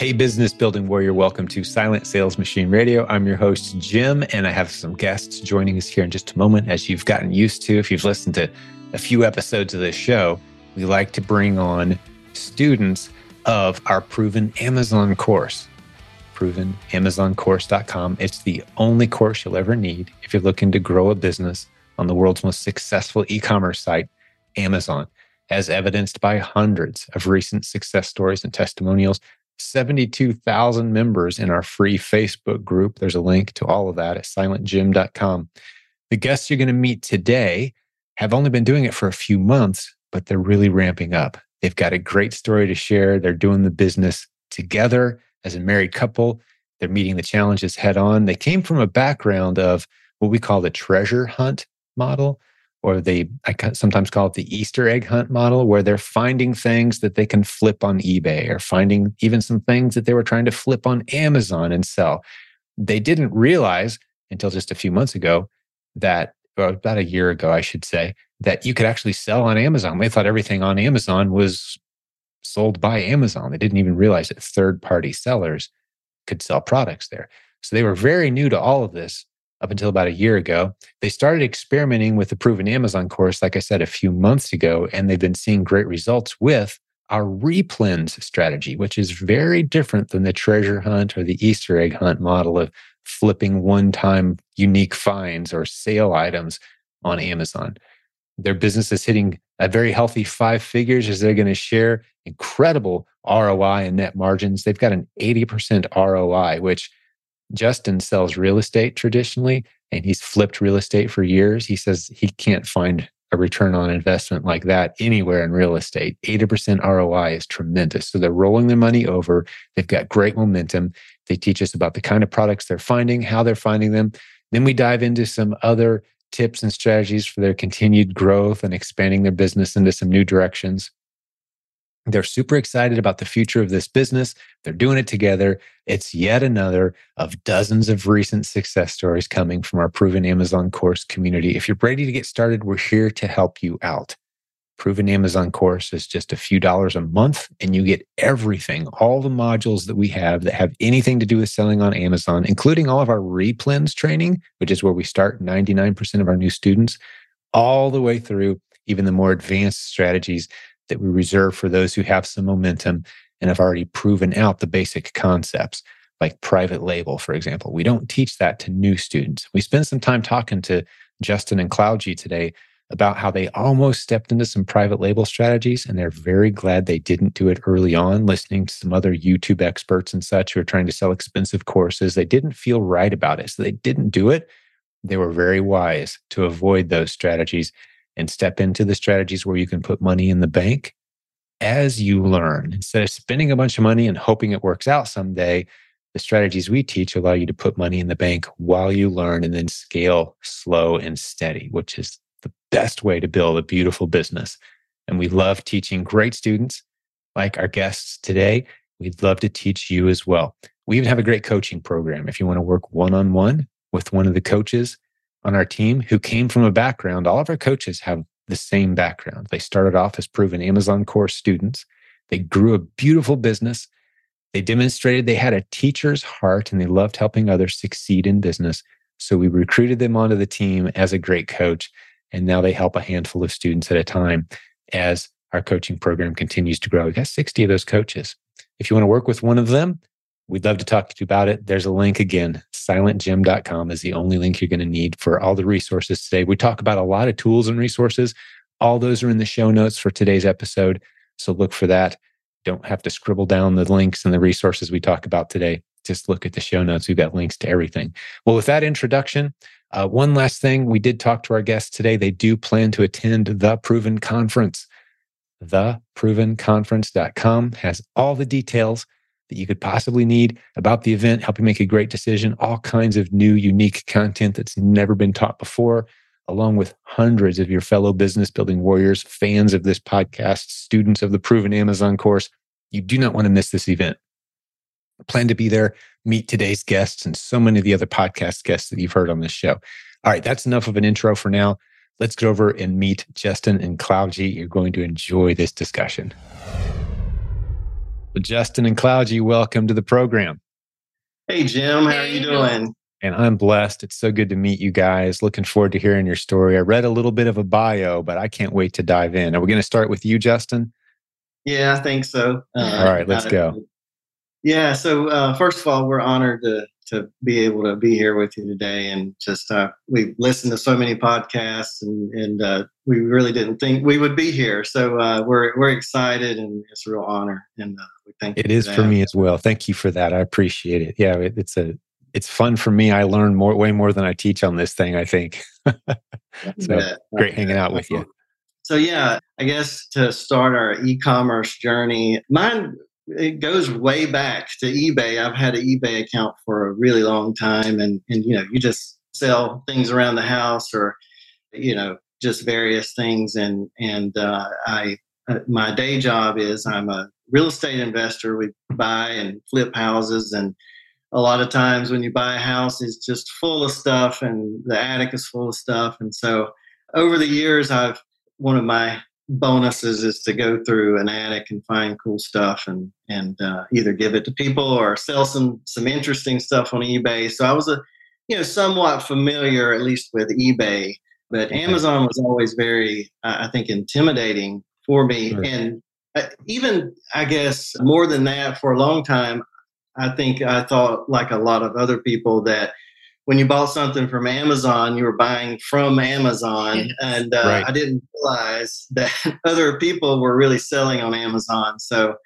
Hey, business building warrior, welcome to Silent Sales Machine Radio. I'm your host, Jim, and I have some guests joining us here in just a moment. As you've gotten used to, if you've listened to a few episodes of this show, we like to bring on students of our proven Amazon course, provenamazoncourse.com. It's the only course you'll ever need if you're looking to grow a business on the world's most successful e commerce site, Amazon, as evidenced by hundreds of recent success stories and testimonials 72,000 members in our free Facebook group. There's a link to all of that at silentjim.com. The guests you're going to meet today have only been doing it for a few months, but they're really ramping up. They've got a great story to share. They're doing the business together as a married couple. They're meeting the challenges head on. They came from a background of what we call the treasure hunt model, or they I sometimes call it the Easter egg hunt model, where they're finding things that they can flip on eBay or finding even some things that they were trying to flip on Amazon and sell. They didn't realize until just a few months ago that, about a year ago, I should say, that you could actually sell on Amazon. They thought everything on Amazon was sold by Amazon. They didn't even realize that third party sellers could sell products there. So they were very new to all of this up until about a year ago. They started experimenting with the proven Amazon course, like I said, a few months ago, and they've been seeing great results with our replens strategy, which is very different than the treasure hunt or the Easter egg hunt model of flipping one time unique finds or sale items on Amazon. Their business is hitting a very healthy five figures as they're going to share incredible ROI and net margins. They've got an 80% ROI, which Justin sells real estate traditionally, and he's flipped real estate for years. He says he can't find a return on investment like that anywhere in real estate. 80% ROI is tremendous. So they're rolling their money over. They've got great momentum. They teach us about the kind of products they're finding, how they're finding them. Then we dive into some other tips and strategies for their continued growth and expanding their business into some new directions. They're super excited about the future of this business. They're doing it together. It's yet another of dozens of recent success stories coming from our proven Amazon course community. If you're ready to get started, we're here to help you out. Proven Amazon course is just a few dollars a month, and you get everything, all the modules that we have that have anything to do with selling on Amazon, including all of our replens training, which is where we start 99% of our new students, all the way through even the more advanced strategies that we reserve for those who have some momentum and have already proven out the basic concepts, like private label, for example. We don't teach that to new students. We spent some time talking to Justin and CloudG today about how they almost stepped into some private label strategies and they're very glad they didn't do it early on, listening to some other YouTube experts and such who are trying to sell expensive courses. They didn't feel right about it. So they didn't do it. They were very wise to avoid those strategies and step into the strategies where you can put money in the bank as you learn. Instead of spending a bunch of money and hoping it works out someday, the strategies we teach allow you to put money in the bank while you learn and then scale slow and steady, which is the best way to build a beautiful business. And we love teaching great students like our guests today. We'd love to teach you as well. We even have a great coaching program. If you want to work one on one with one of the coaches, on our team who came from a background, all of our coaches have the same background. They started off as proven Amazon course students. They grew a beautiful business. They demonstrated they had a teacher's heart and they loved helping others succeed in business. So we recruited them onto the team as a great coach. And now they help a handful of students at a time as our coaching program continues to grow. We've got 60 of those coaches. If you want to work with one of them, We'd love to talk to you about it. There's a link again. Silentjim.com is the only link you're going to need for all the resources today. We talk about a lot of tools and resources. All those are in the show notes for today's episode. So look for that. Don't have to scribble down the links and the resources we talk about today. Just look at the show notes. We've got links to everything. Well, with that introduction, uh, one last thing. We did talk to our guests today. They do plan to attend the Proven Conference. TheProvenConference.com has all the details that you could possibly need about the event, help you make a great decision, all kinds of new, unique content that's never been taught before, along with hundreds of your fellow business building warriors, fans of this podcast, students of the Proven Amazon course. You do not want to miss this event. plan to be there, meet today's guests, and so many of the other podcast guests that you've heard on this show. All right, that's enough of an intro for now. Let's get over and meet Justin and CloudG. You're going to enjoy this discussion. Well, Justin and Cloudy, welcome to the program. Hey, Jim. How are you doing? And I'm blessed. It's so good to meet you guys. Looking forward to hearing your story. I read a little bit of a bio, but I can't wait to dive in. Are we going to start with you, Justin? Yeah, I think so. Uh, all right, let's go. Yeah. So uh, first of all, we're honored to to be able to be here with you today, and just uh, we've listened to so many podcasts, and and uh, we really didn't think we would be here. So uh, we're we're excited, and it's a real honor, and uh, we thank it is for, me as well. Thank you for that. I appreciate it. Yeah, it, it's a it's fun for me. I learn more, way more than I teach on this thing. I think. so great hanging out with you. So yeah, I guess to start our e-commerce journey, mine it goes way back to eBay. I've had an eBay account for a really long time, and and you know, you just sell things around the house or you know just various things, and and uh, I uh, my day job is I'm a real estate investor. We buy and flip houses, and a lot of times when you buy a house, it's just full of stuff, and the attic is full of stuff, and so over the years, I've one of my bonuses is to go through an attic and find cool stuff and and uh, either give it to people or sell some some interesting stuff on eBay. So I was a you know somewhat familiar at least with eBay, but Amazon was always very uh, I think intimidating for me and even I guess more than that for a long time I think I thought like a lot of other people that when you bought something from Amazon, you were buying from Amazon, and uh, right. I didn't realize that other people were really selling on Amazon. So,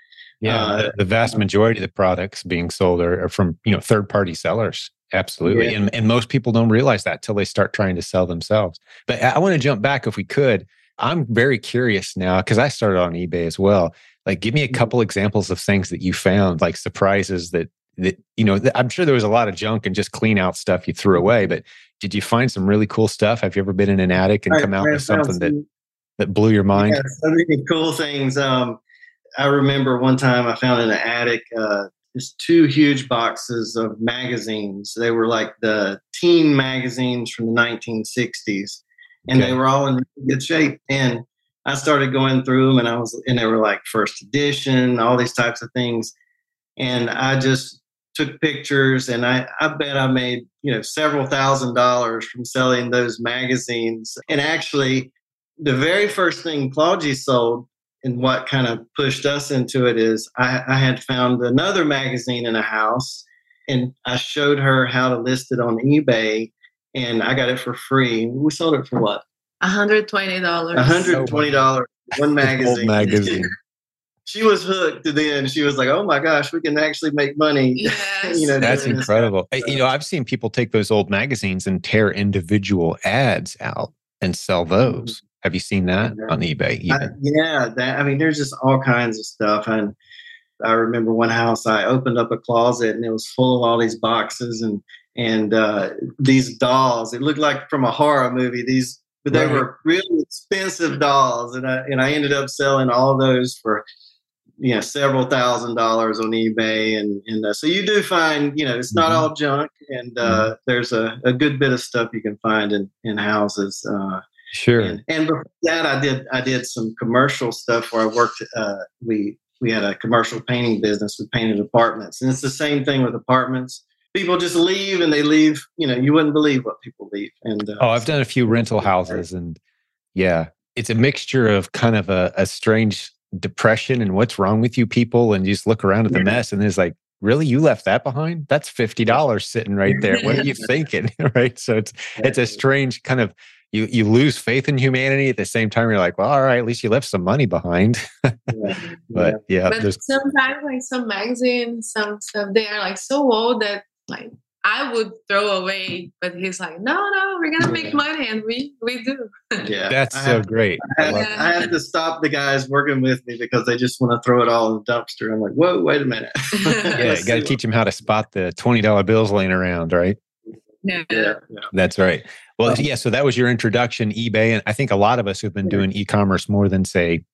yeah, uh, the, the, vast majority of the products being sold are, are from you know third party sellers. Absolutely, yeah. and and most people don't realize that till they start trying to sell themselves. But I want to jump back if we could. I'm very curious now because I started on eBay as well. Like, give me a mm-hmm. couple examples of things that you found, like surprises that that you know i'm sure there was a lot of junk and just clean out stuff you threw away but did you find some really cool stuff have you ever been in an attic and come out with something that that blew your mind yeah, so many cool things um, i remember one time i found in an attic uh, just two huge boxes of magazines they were like the teen magazines from the 1960s and okay. they were all in good shape and i started going through them and i was and they were like first edition all these types of things and I just took pictures and I, I bet I made, you know, several thousand dollars from selling those magazines. And actually the very first thing Claudia sold and what kind of pushed us into it is I, I had found another magazine in a house and I showed her how to list it on eBay and I got it for free. We sold it for what? $120. $120. One magazine. magazine she was hooked and then she was like oh my gosh we can actually make money yes. you know that's incredible you know i've seen people take those old magazines and tear individual ads out and sell those mm-hmm. have you seen that on ebay I, yeah that i mean there's just all kinds of stuff and i remember one house i opened up a closet and it was full of all these boxes and and uh, these dolls it looked like from a horror movie these but they right. were really expensive dolls and I, and I ended up selling all those for you know several thousand dollars on ebay and and uh, so you do find you know it's not mm-hmm. all junk and uh, mm-hmm. there's a, a good bit of stuff you can find in in houses uh, sure and, and, before that i did i did some commercial stuff where i worked uh, we we had a commercial painting business we painted apartments and it's the same thing with apartments people just leave and they leave you know you wouldn't believe what people leave. And uh, oh i've done a few rental houses and yeah it's a mixture of kind of a, a strange depression and what's wrong with you people and you just look around at the mess and it's like really? You left that behind? That's $50 sitting right there. What are you thinking? Right? So it's it's a strange kind of you you lose faith in humanity. At the same time you're like well all right at least you left some money behind. But yeah. but sometimes like some magazines some stuff they are like so old that like I would throw away, but he's like, no, no, we're gonna make money, and we we do. Yeah, that's so great. I have, I have, to stop the guys working with me because they just want to throw it all in the dumpster. I'm like, whoa, wait a minute. yeah, got to teach them how to spot the twenty dollar bills laying around, right? Yeah. yeah. That's right. Well, yeah. So that was your introduction, eBay, and I think a lot of us who've been doing e-commerce more than say,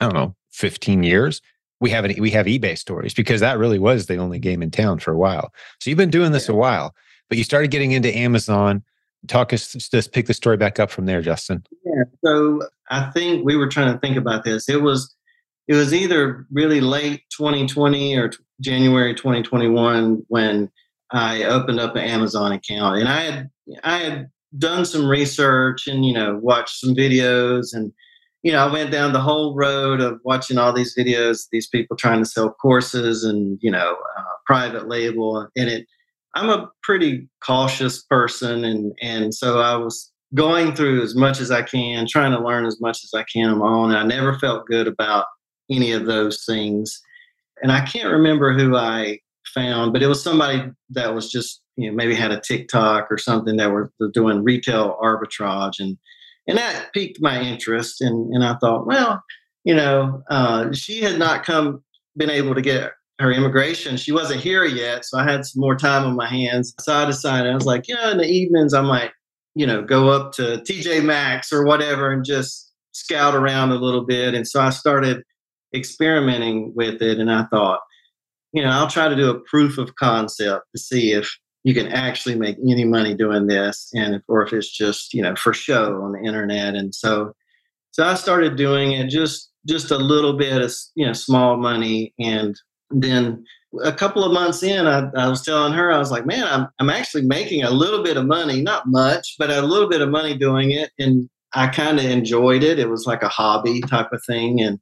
I don't know, fifteen years we have an, we have eBay stories because that really was the only game in town for a while. So you've been doing this a while, but you started getting into Amazon. Talk us, just pick the story back up from there, Justin. Yeah. So I think we were trying to think about this. It was it was either really late 2020 or January 2021 when I opened up an Amazon account, and I had I had done some research and you know watched some videos and you know I went down the whole road of watching all these videos, these people trying to sell courses and you know uh, private label, and it. I'm a pretty cautious person, and and so I was going through as much as I can, trying to learn as much as I can on my own. And I never felt good about any of those things. And I can't remember who I found, but it was somebody that was just, you know, maybe had a TikTok or something that were doing retail arbitrage. And and that piqued my interest. And and I thought, well, you know, uh, she had not come been able to get her immigration. She wasn't here yet, so I had some more time on my hands. So I decided I was like, yeah, in the evenings I might, you know, go up to TJ Maxx or whatever and just scout around a little bit. And so I started experimenting with it and I thought, you know, I'll try to do a proof of concept to see if you can actually make any money doing this and or if it's just, you know, for show on the internet. And so so I started doing it just just a little bit of, you know, small money and then a couple of months in, I, I, was telling her, I was like, man, I'm, I'm actually making a little bit of money, not much, but a little bit of money doing it. And I kind of enjoyed it. It was like a hobby type of thing. And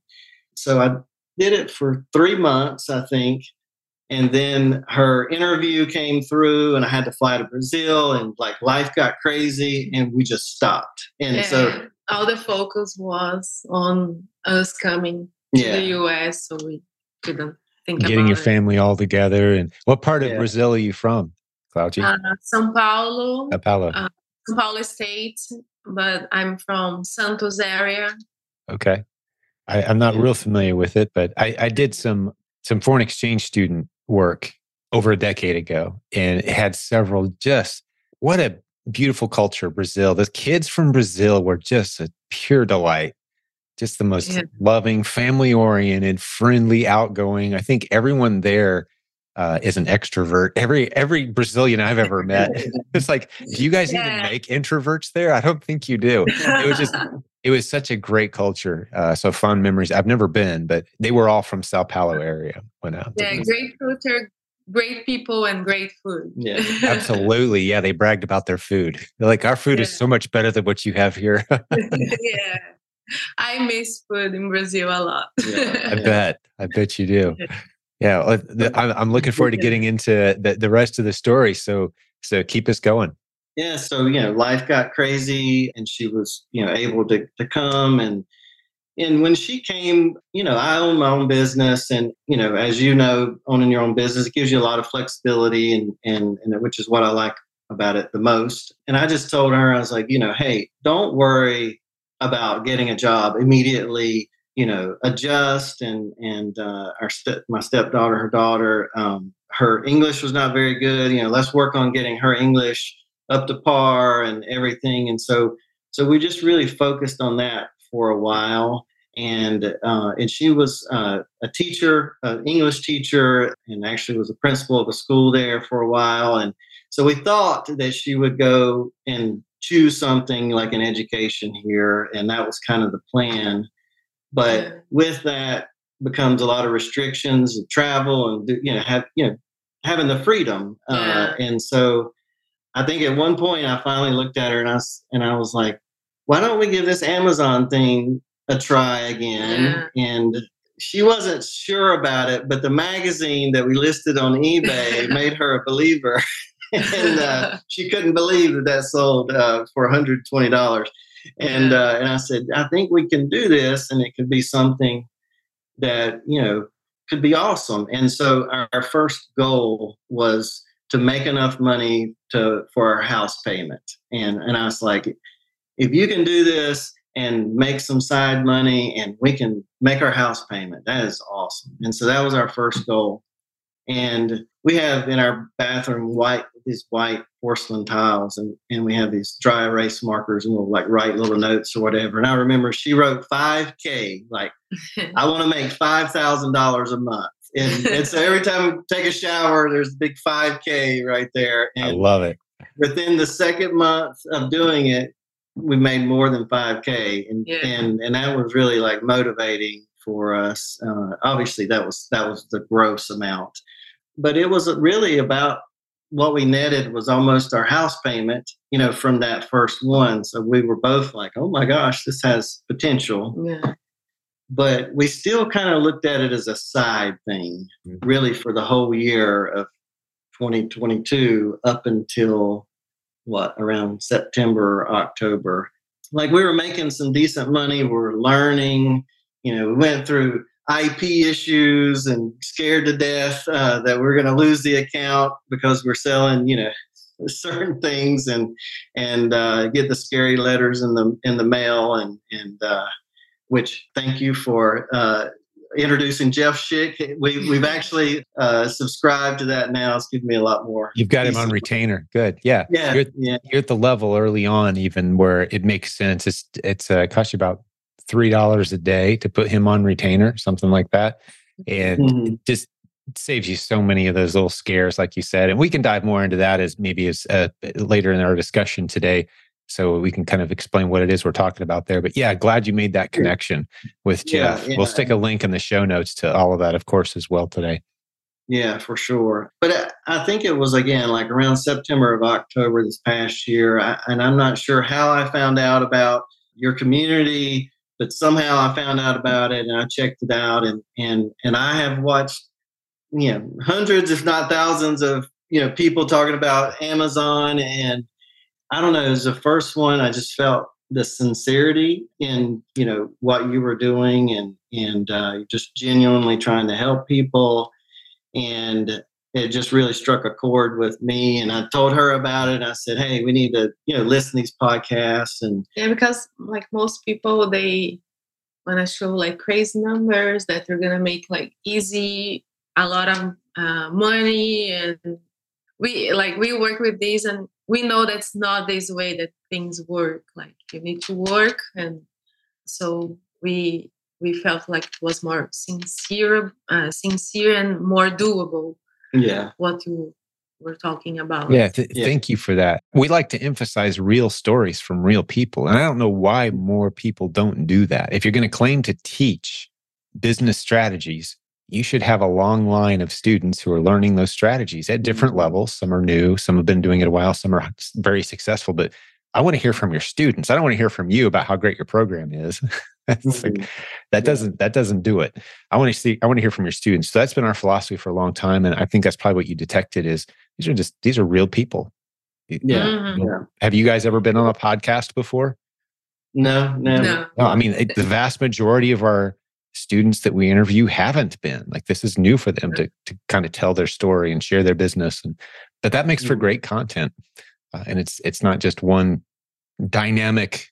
so I did it for three months, I think. And then her interview came through, and I had to fly to Brazil, and like life got crazy, and we just stopped. And yeah, so all the focus was on us coming to the US, so we couldn't think Getting about your it. family all together. And what part of Yeah. Brazil are you from, Claudia? Uh, São Paulo, Sao Paulo. uh, São Paulo State, but I'm from Santos area. Okay. I, I'm not Yeah. real familiar with it, but I, I did some some foreign exchange student work over a decade ago and had several just what a beautiful culture, Brazil. The kids from Brazil were just a pure delight. Just the most Yeah. loving, family oriented, friendly, outgoing. I think everyone there uh, is an extrovert. Every every Brazilian I've ever met. It's like, do you guys even make introverts there? I don't think you do. It was just it was such a great culture. Uh, so fond memories. I've never been, but they were all from Sao Paulo area. Went out. to yeah, great culture, great people, and great food. Yeah, Absolutely. Yeah, they bragged about their food. They're like, our food is so much better than what you have here. yeah, I miss food in Brazil a lot. Yeah. I bet. I bet you do. Yeah, I'm, I'm looking forward to getting into the, the rest of the story. So, so keep us going. Yeah so you know life got crazy and she was you know able to, to come and and when she came you know i own my own business and you know as you know owning your own business gives you a lot of flexibility and and, and which is what i like about it the most. And i just told her i was like you know hey don't worry about getting a job immediately you know adjust and and uh, our step my stepdaughter her daughter um, her english was not very good you know let's work on getting her english up to par and everything. And so, so we just really focused on that for a while. And uh, and she was uh, a teacher, an English teacher, and actually was a principal of a school there for a while. And so we thought that she would go and choose something like an education here, and that was kind of the plan. But with that becomes a lot of restrictions of travel and you know have you know having the freedom. Uh, and so I think at one point I finally looked at her and I and I was like, why don't we give this Amazon thing a try again? And she wasn't sure about it, but the magazine that we listed on eBay made her a believer. and uh, she couldn't believe that that sold uh, for $120. And Yeah. uh, and I said, I think we can do this, and it could be something that you know could be awesome. And so our, our first goal was to make enough money to for our house payment. And and I was like, if you can do this and make some side money and we can make our house payment, that is awesome. And so that was our first goal. And we have in our bathroom white these white porcelain tiles and, and we have these dry erase markers and we'll like write little notes or whatever. And I remember she wrote 5K, like I want to make five thousand dollars a month. And, and so every time I take a shower, there's a big 5K right there. And I love it. within the second month of doing it, we made more than 5K. And Yeah. and and that was really like motivating for us. Uh, obviously, that was that was the gross amount, but it was really about what we netted was almost our house payment, you know, from that first one. So we were both like, "Oh my gosh, this has potential." Yeah. But we still kind of looked at it as a side thing, Mhm. really, for the whole year of 2022 up until what around September, or October. Like we were making some decent money, we were learning. You know, we went through IP issues and scared to death uh, that we're going to lose the account because we're selling, you know, certain things and and uh, get the scary letters in the in the mail and and uh, which thank you for uh, introducing Jeff Schick. We we've actually uh, subscribed to that now. It's giving me a lot more. You've got him on retainer. Good. Yeah. Yeah, You're, yeah, you're at the level early on, even where it makes sense. It's it's uh, cost you about three dollars a day to put him on retainer, something like that, and Mhm. just saves you so many of those little scares, like you said. And we can dive more into that as maybe as uh, later in our discussion today, so we can kind of explain what it is we're talking about there. But yeah, glad you made that connection with Jeff. yeah. We'll stick a link in the show notes to all of that, of course, as well today. Yeah, for sure. But I, I think it was again like around September of October this past year, I, and I'm not sure how I found out about your community, but somehow I found out about it and I checked it out, and and and I have watched, you know, hundreds if not thousands of you know people talking about Amazon, and I don't know, it was the first one I just felt the sincerity in you know what you were doing and and uh, just genuinely trying to help people. And it just really struck a chord with me and i told her about it i said hey we need to you know listen to these podcasts and Yeah, because like most people, they want to show like crazy numbers that they're gonna make like easy a lot of uh, money, and we like we work with these, and we know that's not this way that things work. Like you need to work, and so we we felt like it was more sincere, uh, sincere and more doable. yeah What you were talking about. Yeah, th- Yeah. thank you for that. We like to emphasize real stories from real people. And I don't know why more people don't do that. If you're going to claim to teach business strategies, you should have a long line of students who are learning those strategies at different Mhm. levels. Some are new, some have been doing it a while, some are very successful. But I want to hear from your students. I don't want to hear from you about how great your program is. It's like, Mhm. that doesn't that doesn't do it. I want to see. I want to hear from your students. So that's been our philosophy for a long time, and I think that's probably what you detected is these are just these are real people. Yeah. Mhm. Yeah. Have you guys ever been on a podcast before? no no No. No. I mean, it- the vast majority of our students that we interview haven't been. Like this is new for them to to kind of tell their story and share their business, and but that makes for Mhm. great content. Uh, and it's it's not just one dynamic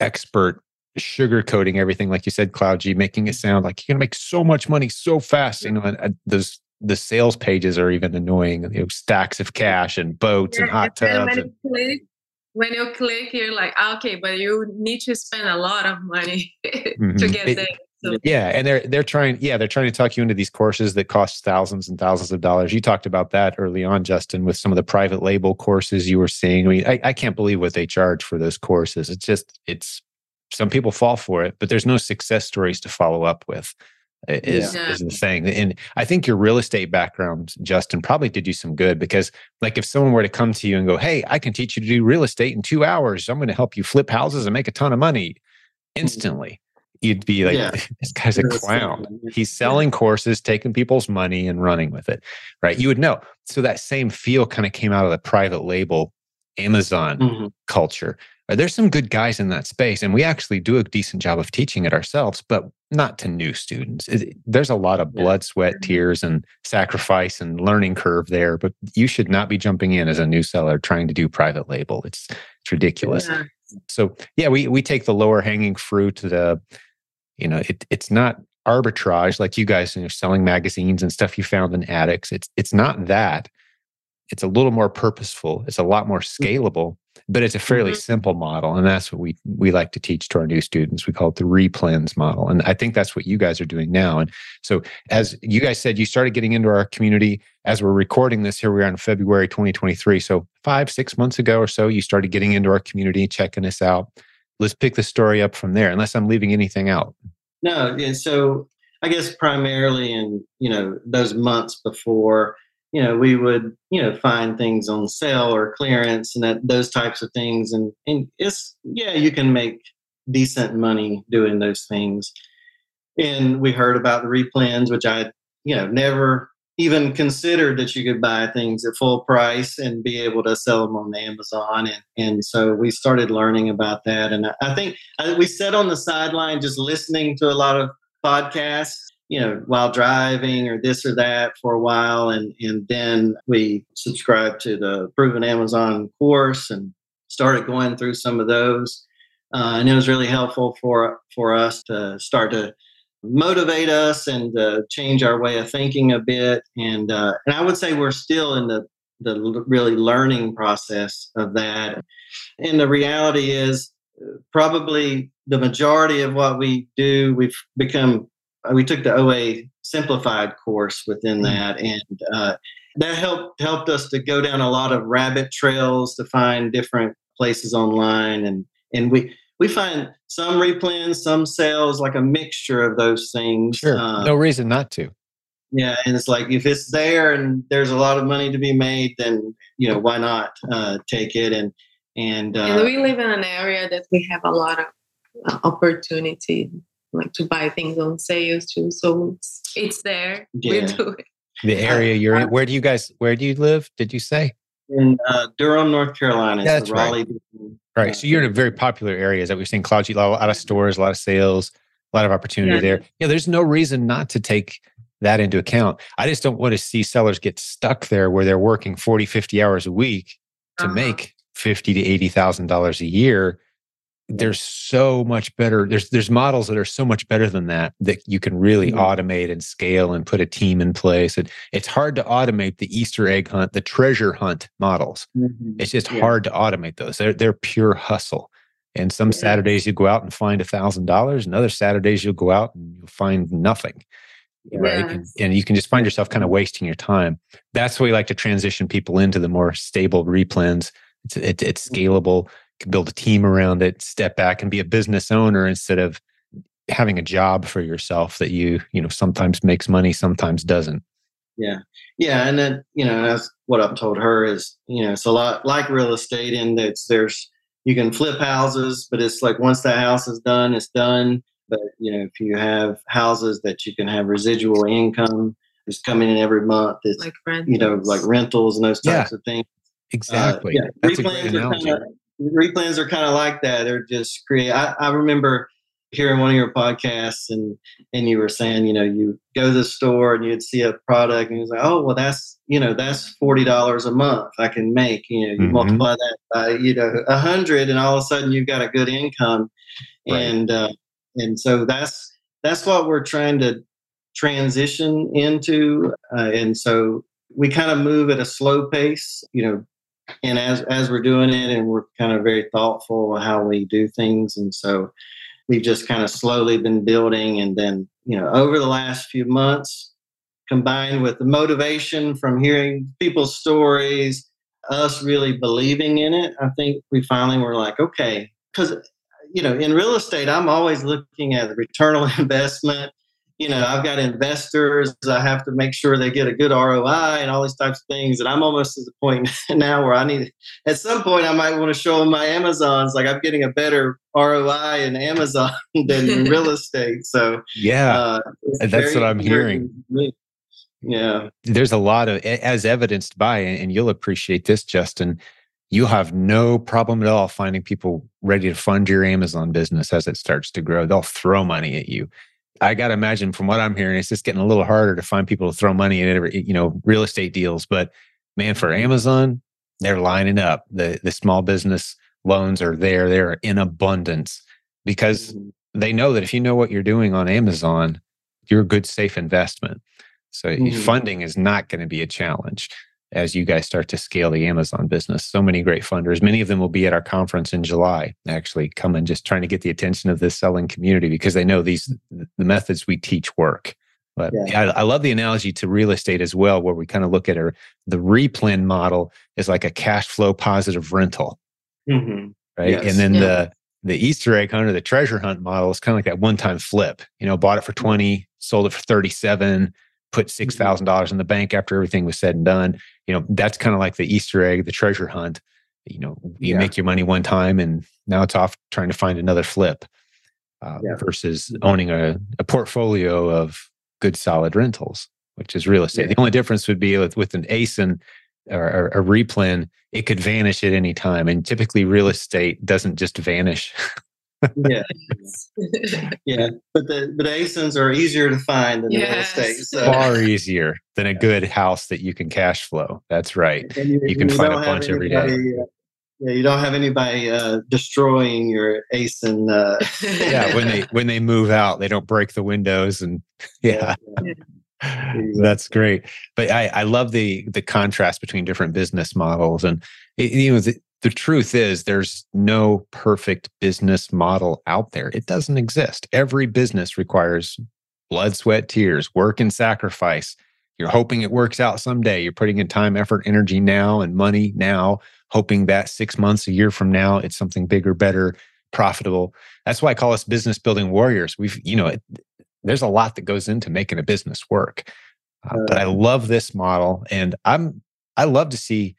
expert sugarcoating everything, like you said, Cloud G, making it sound like you're gonna make so much money so fast. You know, and uh, those the sales pages are even annoying. You know, stacks of cash and boats and Yeah, hot and then tubs. When and- you, click, when you click, you're like, "Ah, okay, but you need to spend a lot of money to Mhm. get It- there. So, Yeah, and they're they're trying. Yeah, they're trying to talk you into these courses that cost thousands and thousands of dollars. You talked about that early on, Justin, with some of the private label courses you were seeing. I mean, I, I can't believe what they charge for those courses. It's just it's some people fall for it, but there's no success stories to follow up with. Is Yeah. is the thing, and I think your real estate background, Justin, probably did you some good because, like, if someone were to come to you and go, "Hey, I can teach you to do real estate in two hours. I'm going to help you flip houses and make a ton of money," mm-hmm. instantly, you'd be like, Yeah. "This guy's a clown." He's selling courses, taking people's money and running with it, right? You would know. So that same feel kind of came out of the private label Amazon Mhm. culture. Uh, There's some good guys in that space, and we actually do a decent job of teaching it ourselves, but not to new students. It- there's a lot of blood, sweat, tears, and sacrifice and learning curve there, but you should not be jumping in as a new seller trying to do private label. It's it's ridiculous yeah. so yeah we we take the lower hanging fruit the you know it, it's not arbitrage like you guys are selling magazines and stuff you found in attics. It's it's not that. It's a little more purposeful. It's a lot more scalable but it's a fairly Mhm. simple model and that's what we we like to teach to our new students. We call it the replens model and i think that's what you guys are doing now. And so as you guys said you started getting into our community as we're recording this here we are in february 2023 so five six months ago or so you started getting into our community checking us out. Let's pick the story up from there unless i'm leaving anything out No, and so I guess primarily in you know those months before, you know, we would you know find things on sale or clearance and that those types of things, and and it's yeah, you can make decent money doing those things. And we heard about the replens, which I you know never even considered that you could buy things at full price and be able to sell them on Amazon. And, and so we started learning about that. And I think we sat on the sideline just listening to a lot of podcasts, you know, while driving or this or that for a while. And, and then we subscribed to the Proven Amazon course and started going through some of those. Uh, and it was really helpful for for us to start to motivate us and uh, change our way of thinking a bit. And uh, and I would say we're still in the the really learning process of that. And the reality is, uh, probably the majority of what we do, we've become. Uh, we took the OA simplified course within mm. that, and uh, that helped helped us to go down a lot of rabbit trails to find different places online, and and we we find some replens, some sales, like a mixture of those things. Sure. Uh, no reason not to. Yeah, and it's like if it's there and there's a lot of money to be made, then you know why not uh, take it and and, uh, and we live in an area that we have a lot of uh, opportunity like to buy things on sales too. So it's, it's there. Yeah. We do it. The area you're in. Where do you guys? Where do you live? Did you say? In uh, Durham, North Carolina. That's Raleigh, right. Right. So you're in a very popular area that we're seeing cloud a lot of stores, a lot of sales, a lot of opportunity yeah. there. Yeah, there's no reason not to take that into account. I just don't want to see sellers get stuck there where they're working 40, 50 hours a week to uh-huh. make 50 to 80,000 dollars a year there's so much better there's there's models that are so much better than that that you can really mm-hmm. automate and scale and put a team in place and it's hard to automate the easter egg hunt the treasure hunt models mm-hmm. it's just yeah. hard to automate those they're, they're pure hustle and some yeah. saturdays you go out and find a thousand dollars and other saturdays you'll go out and you'll find nothing right and, and, you can just find yourself kind of wasting your time that's why we like to transition people into the more stable replens it's, it, it's mm-hmm. scalable can build a team around it, step back and be a business owner instead of having a job for yourself that you, you know, sometimes makes money, sometimes doesn't. Yeah. Yeah. And then, you know, that's what I've told her is, you know, it's a lot like real estate in that there's, you can flip houses, but it's like once that house is done, it's done. But, you know, if you have houses that you can have residual income is coming in every month, it's, like you know, like rentals and those types yeah. of things. Exactly. Uh, yeah. That's a great analogy. Kind of, replens are kind of like that. They're just create. I, I remember hearing one of your podcasts and and you were saying, you know, you go to the store and you'd see a product and you was like, oh, well, that's you know, that's forty dollars a month I can make. You know, you mm-hmm. multiply that by you know a hundred, and all of a sudden you've got a good income, right. and uh, and so that's that's what we're trying to transition into, uh, and so we kind of move at a slow pace. You know, and as as we're doing it and we're kind of very thoughtful how we do things and so we've just kind of slowly been building and then you know over the last few months combined with the motivation from hearing people's stories us really believing in it i think we finally were like okay because you know in real estate i'm always looking at the return on investment you know, I've got investors. I have to make sure they get a good ROI and all these types of things. And I'm almost at the point now where I need, at some point, I might want to show them my Amazons. Like I'm getting a better ROI in Amazon than in real estate. So yeah, uh, that's what I'm hearing. Yeah, there's a lot of, as evidenced by, and you'll appreciate this, Justin. You have no problem at all finding people ready to fund your Amazon business as it starts to grow. They'll throw money at you I got to imagine from what I'm hearing, it's just getting a little harder to find people to throw money in every, you know, real estate deals. But man, for Amazon, they're lining up. The the small business loans are there. They're in abundance because mm-hmm. they know that if you know what you're doing on Amazon, you're a good, safe investment. So mm-hmm. funding is not going to be a challenge as you guys start to scale the Amazon business. So many great funders. Many of them will be at our conference in July, actually coming just trying to get the attention of this selling community because they know these the methods we teach work. But yeah. I, I, love the analogy to real estate as well, where we kind of look at our, the replen model is like a cash flow positive rental. Mm-hmm. Right. Yes. And then yeah. the the Easter egg hunt or the treasure hunt model is kind of like that one time flip. You know, bought it for 20, sold it for 37, put $6,000 mm-hmm. in the bank after everything was said and done. You know, that's kind of like the Easter egg, the treasure hunt. You know, you yeah. make your money one time and now it's off trying to find another flip uh, yeah. versus owning a, a portfolio of good solid rentals, which is real estate. Yeah. The only difference would be with, with an ASIN or, a replen, it could vanish at any time. And typically, real estate doesn't just vanish. yeah, yeah. But the but ASINs are easier to find than yes. real estate. So. Far easier than a good house that you can cash flow. That's right. You, you, can you find a bunch anybody, every day. Uh, yeah, you don't have anybody uh, destroying your ASIN. Uh, yeah, when they when they move out, they don't break the windows and yeah. yeah. That's great. But I, I love the the contrast between different business models. And it, you know, the, the truth is there's no perfect business model out there. It doesn't exist. Every business requires blood, sweat, tears, work and sacrifice. You're hoping it works out someday. You're putting in time, effort, energy now and money now, hoping that six months, a year from now, it's something bigger, better, profitable. That's why I call us business building warriors. We've, you know, there's a lot that goes into making a business work. Uh, but I love this model, and I'm I love to see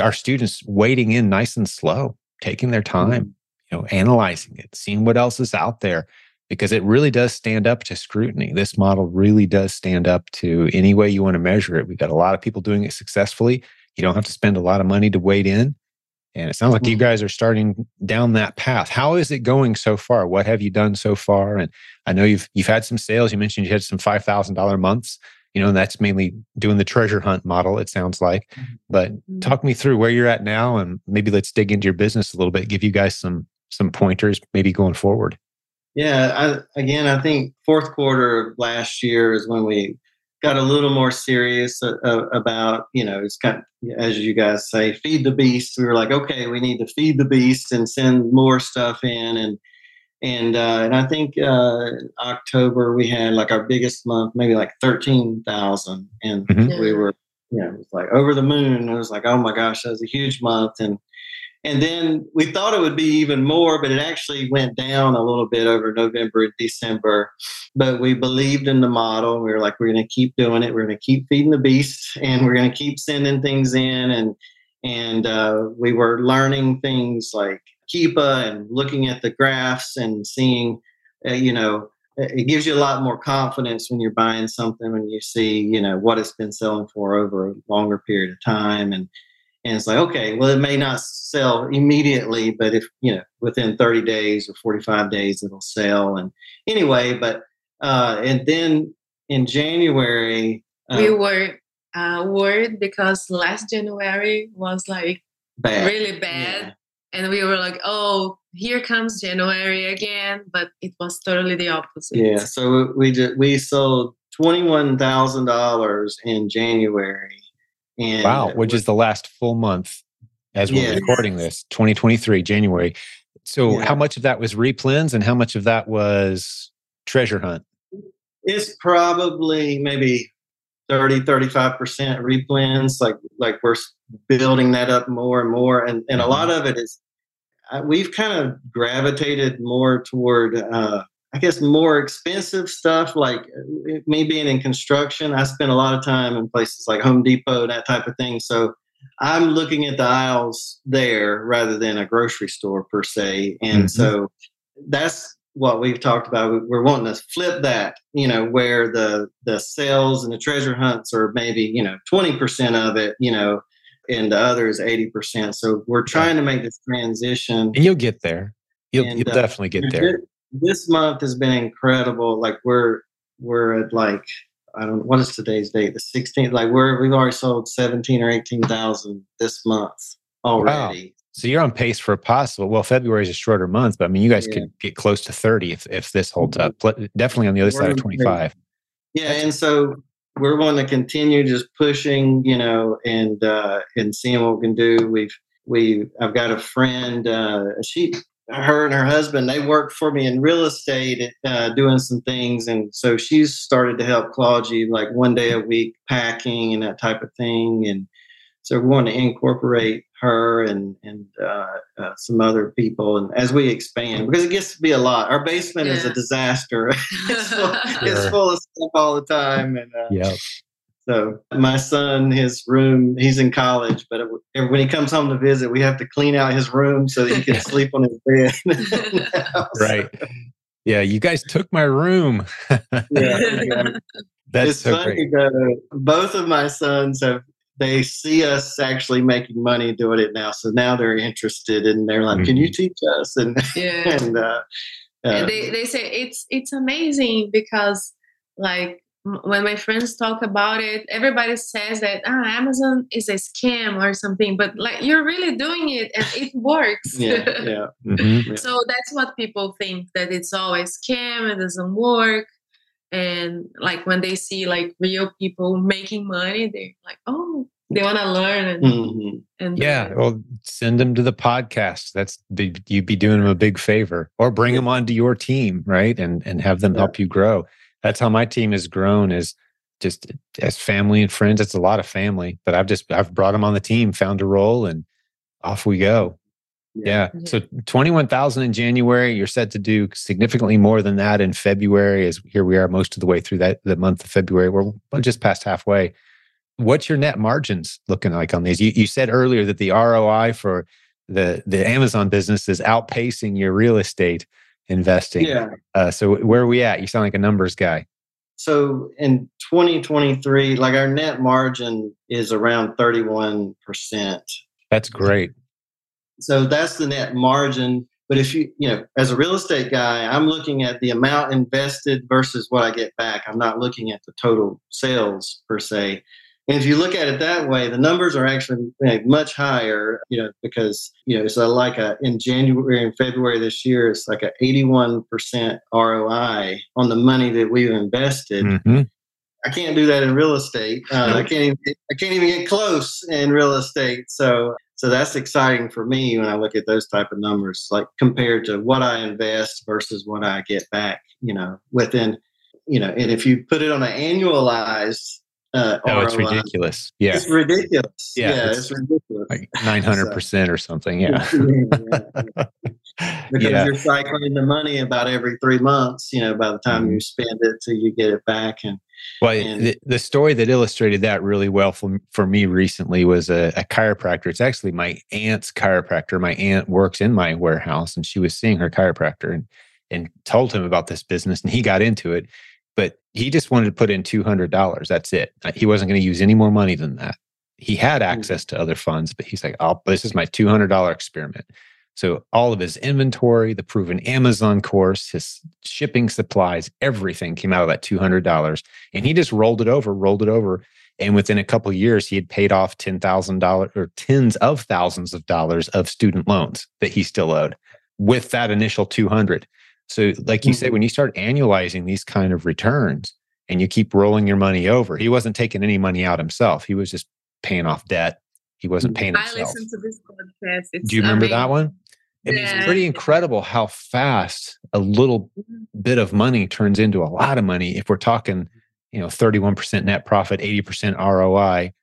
our students wading in nice and slow, taking their time, mm-hmm. you know, analyzing it, seeing what else is out there, because it really does stand up to scrutiny. This model really does stand up to any way you want to measure it. We've got a lot of people doing it successfully. You don't have to spend a lot of money to wade in. And it sounds like you mm-hmm. guys are starting down that path. How is it going so far? What have you done so far? And I know you've you've had some sales. You mentioned you had some five thousand dollar months. You know, and that's mainly doing the treasure hunt model. It sounds like. But mm-hmm. talk me through where you're at now, and maybe let's dig into your business a little bit. Give you guys some some pointers, maybe going forward. Yeah, I, again, I think fourth quarter of last year is when we got a little more serious uh, uh, about, you know, it's kind of, as you guys say, feed the beast. We were like, okay, we need to feed the beast and send more stuff in. And, and, uh, and I think uh, October we had like our biggest month, maybe like 13,000. And mm-hmm. we were, you know, it was like over the moon. It was like, oh my gosh, that was a huge month. And, and then we thought it would be even more, but it actually went down a little bit over November and December. But we believed in the model. We were like, we're going to keep doing it. We're going to keep feeding the beast, and we're going to keep sending things in. And and uh, we were learning things like Keepa and looking at the graphs and seeing, uh, you know, it gives you a lot more confidence when you're buying something when you see, you know, what it's been selling for over a longer period of time and and it's like okay well it may not sell immediately but if you know within 30 days or 45 days it'll sell and anyway but uh and then in january uh, we were uh worried because last january was like bad. really bad yeah. And we were like oh here comes january again but it was totally the opposite yeah so we just we sold $21000 in january and wow, which is the last full month as we're yeah. recording this, 2023, January. So, yeah. how much of that was replens and how much of that was treasure hunt? It's probably maybe 30, 35% replens. Like, like we're building that up more and more. And, and a lot mm-hmm. of it is, we've kind of gravitated more toward uh, I guess more expensive stuff, like uh, me being in construction, I spend a lot of time in places like Home Depot, that type of thing. So I'm looking at the aisles there rather than a grocery store per se. And mm-hmm. so that's what we've talked about. We're wanting to flip that, you know, where the the sales and the treasure hunts are maybe, you know, 20% of it, you know, and the other is 80%. So we're trying to make this transition. And you'll get there. You'll, and, you'll uh, definitely get there this month has been incredible. Like we're we're at like I don't what is today's date? The 16th. Like we're we've already sold 17 or 18,000 this month already. Wow. So you're on pace for a possible. Well, February is a shorter month, but I mean, you guys yeah. could get close to 30 if, if this holds up. Definitely on the other we're side of 25. Yeah, That's and so we're going to continue just pushing, you know, and uh, and seeing what we can do. We've we I've got a friend. Uh, she her and her husband they work for me in real estate uh, doing some things and so she's started to help claudia like one day a week packing and that type of thing and so we want to incorporate her and and uh, uh, some other people, and as we expand, because it gets to be a lot. Our basement yeah. is a disaster. it's, full, sure. it's, full, of stuff all the time, and uh, yeah. So my son, his room, he's in college, but it, when he comes home to visit, we have to clean out his room so that he can sleep on his bed. right. Yeah, you guys took my room. yeah, yeah. That's it's so funny great. both of my sons have they see us actually making money doing it now. So now they're interested and they're like, mm-hmm. "Can you mm-hmm. teach us?" And yeah, and uh, uh, they they say it's it's amazing because like when my friends talk about it, everybody says that ah, Amazon is a scam or something, but like you're really doing it and it works. yeah, yeah. Mm-hmm. so that's what people think that it's always scam, it doesn't work. And like when they see like real people making money, they're like, oh, they want to learn and, mm-hmm. and yeah well send them to the podcast that's you'd be doing them a big favor or bring yeah. them onto your team right and and have them yeah. help you grow that's how my team has grown is just as family and friends it's a lot of family but i've just i've brought them on the team found a role and off we go yeah. yeah. So 21,000 in January, you're set to do significantly more than that in February as here we are most of the way through that the month of February. We're just past halfway. What's your net margins looking like on these? You, you said earlier that the ROI for the the Amazon business is outpacing your real estate investing. Yeah. Uh, so where are we at? You sound like a numbers guy. So in 2023, like our net margin is around 31%. That's great. So that's the net margin. But if you, you know, as a real estate guy, I'm looking at the amount invested versus what I get back. I'm not looking at the total sales per se. And if you look at it that way, the numbers are actually much higher, you know, because, you know, it's a, like a, in January and February this year, it's like a 81% ROI on the money that we've invested. Mm-hmm. I can't do that in real estate. Uh. I can't even, I can't even get close in real estate. So, so that's exciting for me when I look at those type of numbers, like compared to what I invest versus what I get back, you know, within, you know, and if you put it on an annualized uh, oh, it's ridiculous. Yeah, it's ridiculous. Yeah, yeah it's, it's, ridiculous. Like nine hundred percent or something. Yeah, yeah, yeah because you're cycling the money about every three months. You know, by the time mm-hmm. you spend it till you get it back, and well, and, the, the, story that illustrated that really well for, for me recently was a, a chiropractor. It's actually my aunt's chiropractor. My aunt works in my warehouse, and she was seeing her chiropractor and and told him about this business, and he got into it but he just wanted to put in $200. That's it. Uh, he wasn't going to use any more money than that. He had mm. access to other funds, but he's like, oh, this is my $200 experiment. So all of his inventory, the proven Amazon course, his shipping supplies, everything came out of that $200. And he just rolled it over, rolled it over. And within a couple years, he had paid off $10,000 or tens of thousands of dollars of student loans that he still owed with that initial 200. So, like you mm-hmm. say, when you start annualizing these kind of returns and you keep rolling your money over, he wasn't taking any money out himself. He was just paying off debt. He wasn't paying himself. I listened to this podcast. It's Do you remember amazing. that one? It yeah. was pretty incredible how fast a little mm-hmm. bit of money turns into a lot of money. If we're talking, you know, 31% net profit, 80% ROI,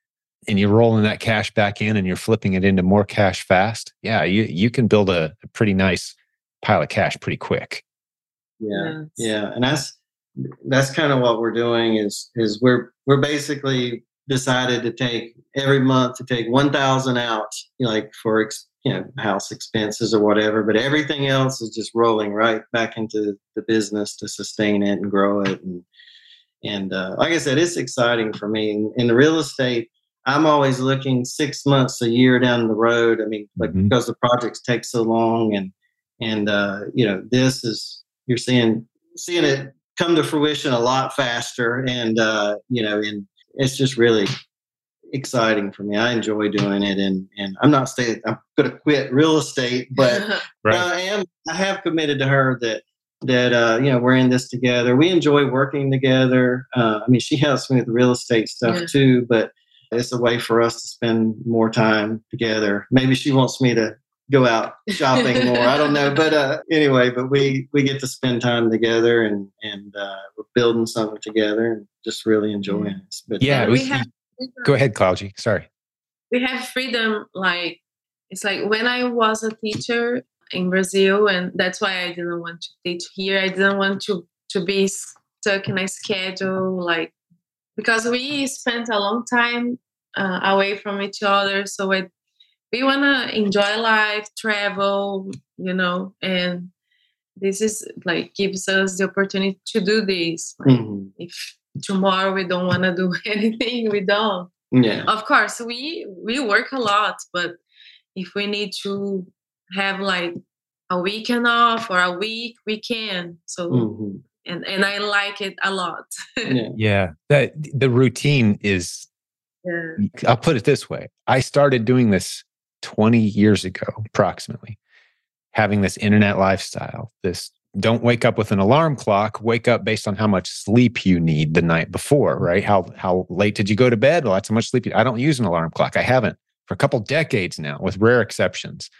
and you're rolling that cash back in and you're flipping it into more cash fast, yeah, you you can build a, a pretty nice pile of cash pretty quick yeah yeah and that's that's kind of what we're doing is is we're we're basically decided to take every month to take 1000 out you know, like for ex, you know house expenses or whatever but everything else is just rolling right back into the business to sustain it and grow it and and uh, like i said it's exciting for me in, in the real estate i'm always looking six months a year down the road i mean like mm-hmm. because the projects take so long and and uh, you know this is you're seeing seeing it come to fruition a lot faster, and uh, you know, and it's just really exciting for me. I enjoy doing it, and and I'm not saying I'm going to quit real estate, but right. I am. I have committed to her that that uh, you know we're in this together. We enjoy working together. Uh, I mean, she helps me with the real estate stuff yeah. too, but it's a way for us to spend more time together. Maybe she wants me to go out shopping more. I don't know, but uh, anyway, but we we get to spend time together and and uh, we're building something together and just really enjoying it. But yeah, we, have, go ahead, Claudia. Sorry. We have freedom, like it's like when I was a teacher in Brazil, and that's why I didn't want to teach here. I didn't want to to be stuck in a schedule, like because we spent a long time uh, away from each other. So it, we want to enjoy life, travel, you know, and this is like gives us the opportunity to do this. Like, mm-hmm. If tomorrow we don't want to do anything, we don't. Yeah. Of course, we we work a lot, but if we need to have like a weekend off or a week, we can. So mm-hmm. and and I like it a lot. yeah. yeah. That the routine is yeah. I'll put it this way. I started doing this 20 years ago, approximately, having this internet lifestyle, this don't wake up with an alarm clock wake up based on how much sleep you need the night before right? How how late did you go to bed? Well that's how much sleep you, i don't use an alarm clock. I haven't for a couple decades now with rare exceptions.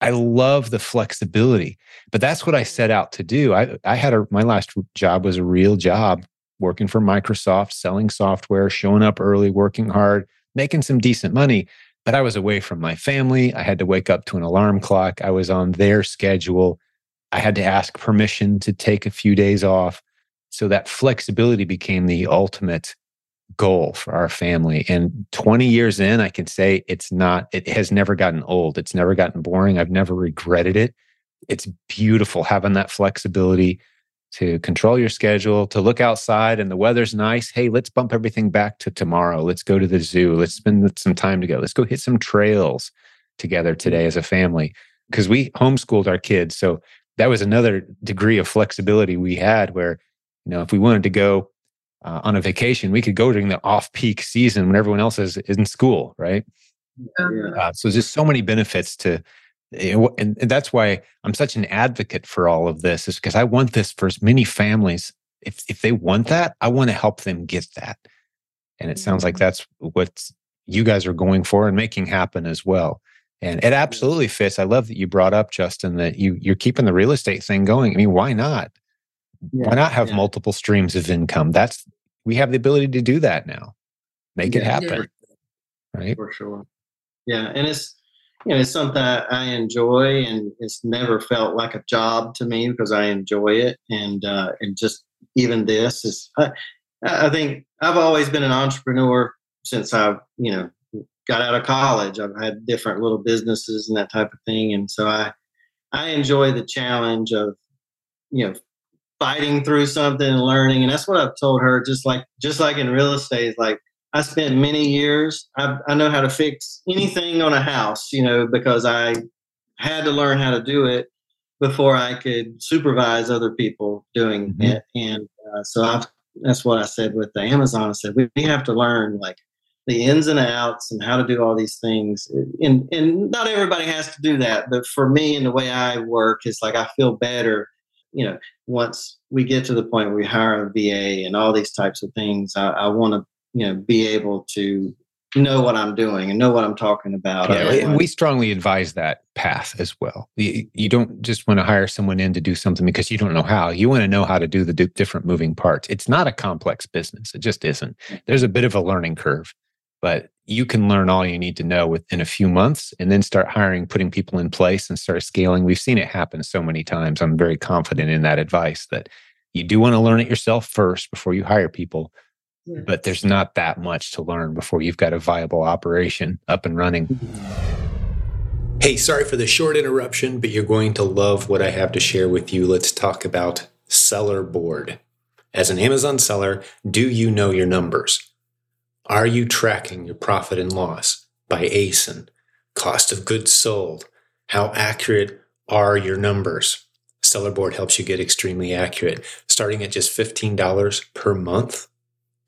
I love the flexibility but that's what i set out to do. I i had a my last job was a real job working for microsoft selling software showing up early working hard making some decent money but i was away from my family i had to wake up to an alarm clock i was on their schedule I had to ask permission to take a few days off. So that flexibility became the ultimate goal for our family. And 20 years in, I can say it's not, it has never gotten old. It's never gotten boring. I've never regretted it. It's beautiful having that flexibility to control your schedule, to look outside and the weather's nice. Hey, let's bump everything back to tomorrow. Let's go to the zoo. Let's spend some time together. Let's go hit some trails together today as a family because we homeschooled our kids. So that was another degree of flexibility we had where you know if we wanted to go uh, on a vacation we could go during the off-peak season when everyone else is, in school right uh, so there's just so many benefits to and, and that's why i'm such an advocate for all of this is because i want this for as many families if if they want that i want to help them get that and it sounds like mm-hmm. that's what you guys are going for and making happen as well and it absolutely fits. I love that you brought up, Justin, that you you're keeping the real estate thing going. I mean, why not? Yeah, why not have yeah. multiple streams of income? That's we have the ability to do that now. Make yeah, it happen. Right. For sure. Yeah. And it's you know, it's something I enjoy and it's never felt like a job to me because I enjoy it. And uh and just even this is I, I think I've always been an entrepreneur since I've, you know, got out of college. I've had different little businesses and that type of thing, and so I I enjoy the challenge of you know fighting through something and learning. And that's what I've told her. Just like just like in real estate, like I spent many years. I, I know how to fix anything on a house, you know, because I had to learn how to do it before I could supervise other people doing mm-hmm. it. And uh, so I've, that's what I said with the Amazon. I said we, we have to learn like the ins and outs and how to do all these things. And and not everybody has to do that, but for me and the way I work, it's like I feel better, you know, once we get to the point where we hire a VA and all these types of things. I, I want to, you know, be able to know what I'm doing and know what I'm talking about. Yeah, we strongly advise that path as well. You, you, don't just want to hire someone in to do something because you don't know how. You want to know how to do the different moving parts. It's not a complex business. It just isn't. There's a bit of a learning curve but you can learn all you need to know within a few months and then start hiring, putting people in place and start scaling. We've seen it happen so many times. I'm very confident in that advice that you do want to learn it yourself first before you hire people. Yeah. But there's not that much to learn before you've got a viable operation up and running. Mm-hmm. Hey, sorry for the short interruption, but you're going to love what I have to share with you. Let's talk about Sellerboard. As an Amazon seller, do you know your numbers? Are you tracking your profit and loss by ASIN, cost of goods sold? How accurate are your numbers? Sellerboard helps you get extremely accurate. Starting at just $15 per month,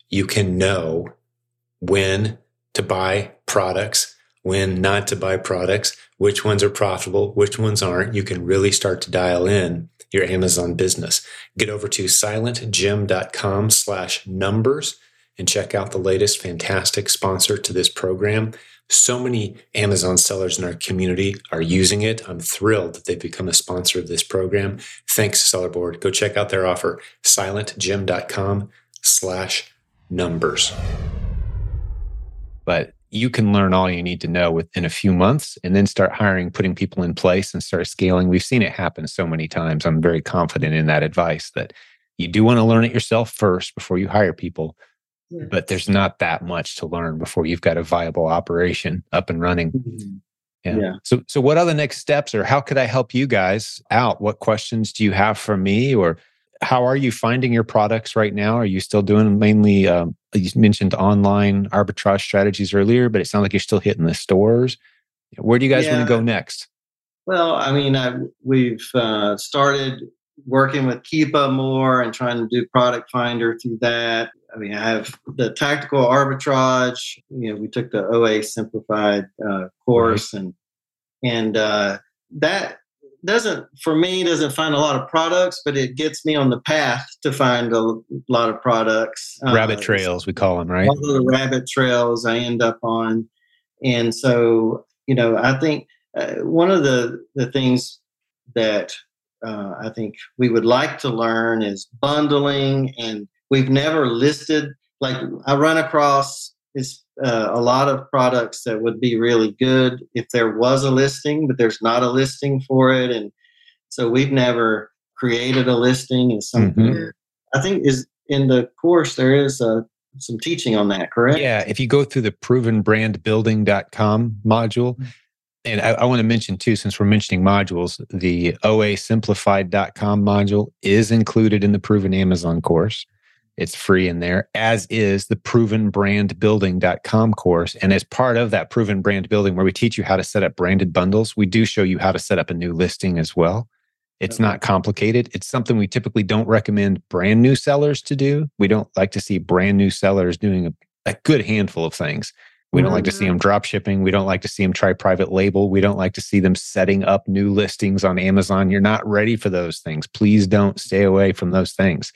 you can know when to buy products, when not to buy products, which ones are profitable, which ones aren't. You can really start to dial in your Amazon business. Get over to silentjim.com slash numbers and check out the latest fantastic sponsor to this program. So many Amazon sellers in our community are using it. I'm thrilled that they've become a sponsor of this program. Thanks, Sellerboard. Go check out their offer, silentjim.com slash numbers. but you can learn all you need to know within a few months and then start hiring, putting people in place and start scaling. We've seen it happen so many times. I'm very confident in that advice that you do want to learn it yourself first before you hire people. Yeah. But there's not that much to learn before you've got a viable operation up and running. Mm-hmm. Yeah. yeah. So, so what are the next steps, or how could I help you guys out? What questions do you have for me, or how are you finding your products right now? Are you still doing mainly? Um, you mentioned online arbitrage strategies earlier, but it sounds like you're still hitting the stores. Where do you guys yeah. want to go next? Well, I mean, I, we've uh, started working with Keepa more and trying to do product finder through that. I mean, I have the tactical arbitrage. You know, we took the OA simplified uh, course, and and uh, that doesn't for me doesn't find a lot of products, but it gets me on the path to find a lot of products. Uh, rabbit uh, trails, we call them, right? All the rabbit trails I end up on, and so you know, I think uh, one of the the things that uh, I think we would like to learn is bundling, and we've never listed. Like I run across is uh, a lot of products that would be really good if there was a listing, but there's not a listing for it, and so we've never created a listing. Is something mm-hmm. I think is in the course there is a, uh, some teaching on that, correct? Yeah, if you go through the provenbrandbuilding.com module. Mm-hmm and I, I, want to mention too, since we're mentioning modules, the oasimplified.com module is included in the Proven Amazon course. It's free in there, as is the provenbrandbuilding.com course. And as part of that proven brand building, where we teach you how to set up branded bundles, we do show you how to set up a new listing as well. It's not complicated. It's something we typically don't recommend brand new sellers to do. We don't like to see brand new sellers doing a, a good handful of things. We don't like to see mm-hmm. them drop shipping. We don't like to see them try private label. We don't like to see them setting up new listings on Amazon. You're not ready for those things. Please don't stay away from those things.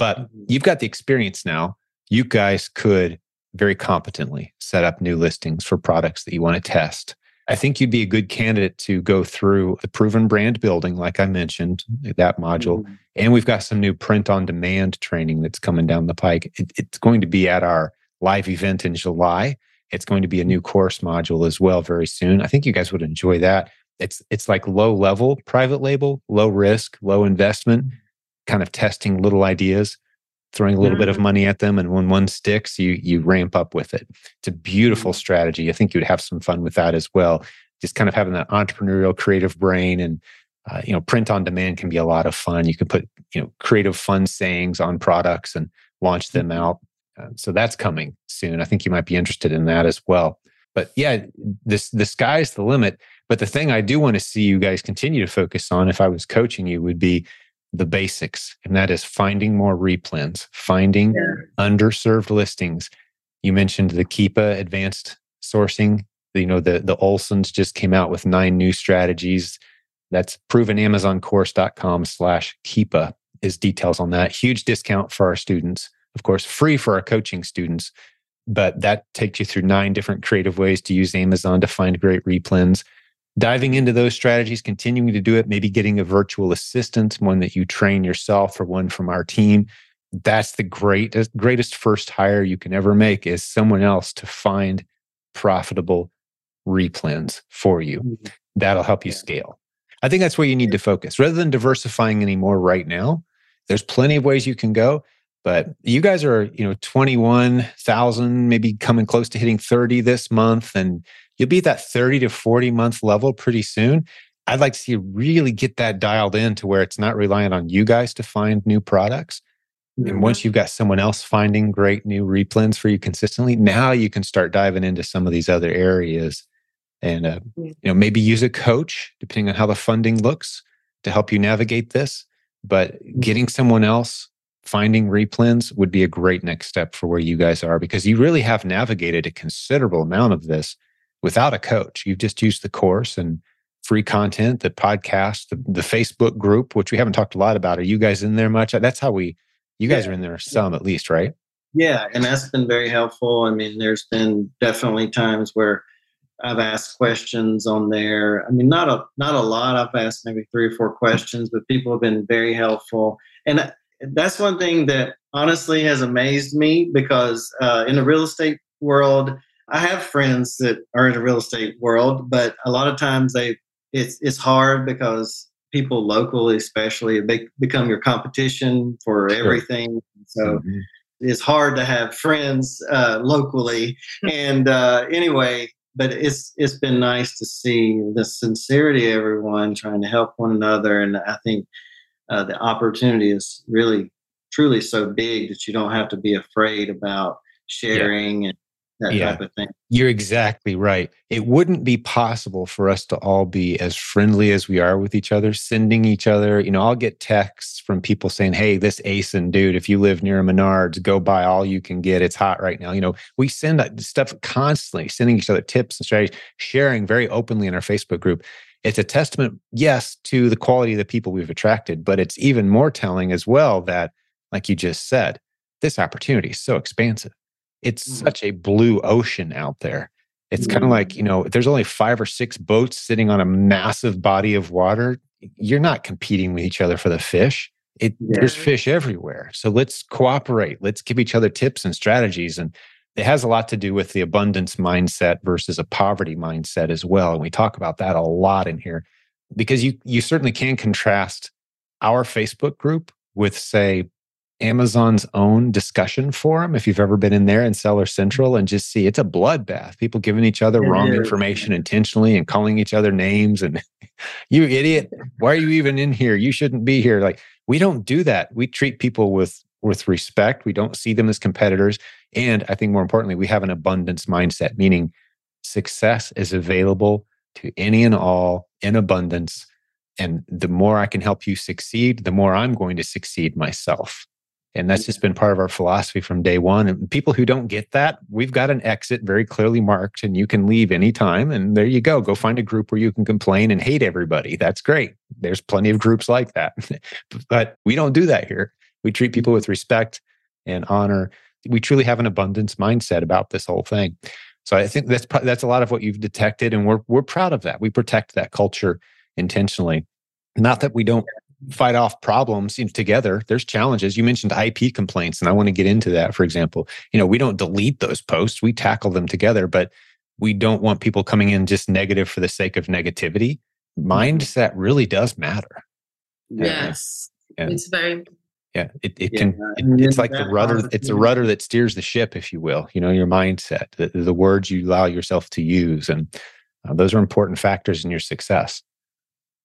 But mm-hmm. you've got the experience now. You guys could very competently set up new listings for products that you want to test. I think you'd be a good candidate to go through the proven brand building, like I mentioned, that module. Mm-hmm. And we've got some new print on demand training that's coming down the pike. It, it's going to be at our live event in July. It's going to be a new course module as well very soon. I think you guys would enjoy that. It's it's like low level private label, low risk, low investment, kind of testing little ideas, throwing a little mm-hmm. bit of mm-hmm. money at them, and when one sticks, you you ramp up with it. It's a beautiful mm-hmm. strategy. I think you'd have some fun with that as well. Just kind of having that entrepreneurial, creative brain, and uh, you know, print on demand can be a lot of fun. You can put you know creative, fun sayings on products and launch them mm-hmm. out uh, so that's coming soon. I think you might be interested in that as well. But yeah, this the sky's the limit. But the thing I do want to see you guys continue to focus on, if I was coaching you, would be the basics, and that is finding more replens, finding yeah. underserved listings. You mentioned the Keepa advanced sourcing. You know, the the Olsons just came out with nine new strategies. That's provenamazoncourse.com slash Keepa is details on that. Huge discount for our students of course, free for our coaching students. But that takes you through nine different creative ways to use Amazon to find great replens. Diving into those strategies, continuing to do it, maybe getting a virtual assistant, one that you train yourself or one from our team. That's the greatest, greatest first hire you can ever make is someone else to find profitable replens for you. Mm-hmm. That'll help you scale. I think that's where you need to focus rather than diversifying anymore right now. There's plenty of ways you can go. But you guys are, you know, 21,000, maybe coming close to hitting 30 this month, and you'll be at that 30 to 40 month level pretty soon. I'd like to see you really get that dialed in to where it's not reliant on you guys to find new products. Mm-hmm. And once you've got someone else finding great new replens for you consistently, now you can start diving into some of these other areas and uh, you know maybe use a coach depending on how the funding looks to help you navigate this but mm-hmm. getting someone else finding replens would be a great next step for where you guys are because you really have navigated a considerable amount of this without a coach. You've just used the course and free content, the podcast, the, the Facebook group, which we haven't talked a lot about. Are you guys in there much? That's how we, you guys yeah. are in there some at least, right? Yeah, and that's been very helpful. I mean, there's been definitely times where I've asked questions on there. I mean, not a not a lot. I've asked maybe three or four questions, but people have been very helpful. And that's one thing that honestly has amazed me because uh, in the real estate world, I have friends that are in the real estate world, but a lot of times they it's it's hard because people locally, especially, they become your competition for everything. So mm-hmm. it's hard to have friends uh, locally. and uh, anyway, but it's it's been nice to see the sincerity of everyone trying to help one another, and I think uh, the opportunity is really truly so big that you don't have to be afraid about sharing yeah. and that yeah. type of thing. You're exactly right. It wouldn't be possible for us to all be as friendly as we are with each other, sending each other. You know, I'll get texts from people saying, Hey, this ASIN dude, if you live near a Menards, go buy all you can get. It's hot right now. You know, we send stuff constantly, sending each other tips and strategies, sharing very openly in our Facebook group. It's a testament, yes, to the quality of the people we've attracted, but it's even more telling as well that, like you just said, this opportunity is so expansive it's mm-hmm. such a blue ocean out there. It's mm-hmm. kind of like, you know, there's only five or six boats sitting on a massive body of water. You're not competing with each other for the fish. It, yeah. There's fish everywhere. So let's cooperate. Let's give each other tips and strategies. And it has a lot to do with the abundance mindset versus a poverty mindset as well. And we talk about that a lot in here because you you certainly can contrast our Facebook group with, say, Amazon's own discussion forum. If you've ever been in there in Seller Central and just see it's a bloodbath, people giving each other wrong information intentionally and calling each other names and you idiot, why are you even in here? You shouldn't be here. Like we don't do that. We treat people with with respect. We don't see them as competitors. And I think more importantly, we have an abundance mindset, meaning success is available to any and all in abundance. And the more I can help you succeed, the more I'm going to succeed myself. And that's just been part of our philosophy from day one. And people who don't get that, we've got an exit very clearly marked, and you can leave anytime. And there you go. Go find a group where you can complain and hate everybody. That's great. There's plenty of groups like that. but we don't do that here. We treat people with respect and honor. We truly have an abundance mindset about this whole thing. So I think that's that's a lot of what you've detected, and we're we're proud of that. We protect that culture intentionally. Not that we don't fight off problems together. There's challenges. You mentioned IP complaints, and I want to get into that. For example, you know, we don't delete those posts; we tackle them together. But we don't want people coming in just negative for the sake of negativity. Mm-hmm. Mindset really does matter. Yes, and, it's very. Yeah, it, it yeah, can. It, it's like the rudder. It's a rudder that steers the ship, if you will. You know, your mindset, the, the words you allow yourself to use, and uh, those are important factors in your success.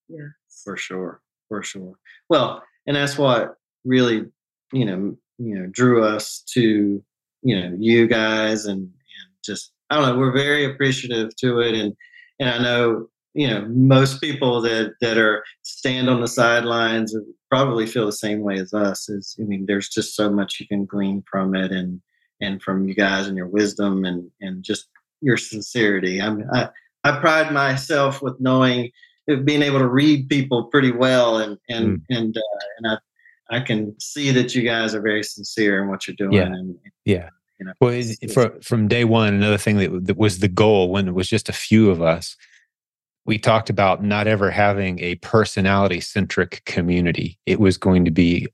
Yeah, for sure for sure. Well, and that's what really, you know, you know, drew us to, you know, you guys and, and just I don't know, we're very appreciative to it and and I know, you know, most people that that are stand on the sidelines probably feel the same way as us. Is I mean, there's just so much you can glean from it and and from you guys and your wisdom and and just your sincerity. I'm I, I pride myself with knowing being able to read people pretty well, and and mm. and uh, and I I can see that you guys are very sincere in what you're doing. Yeah. And, yeah. You know, well, for, from day one, another thing that, that was the goal when it was just a few of us, we talked about not ever having a personality centric community. It was going to be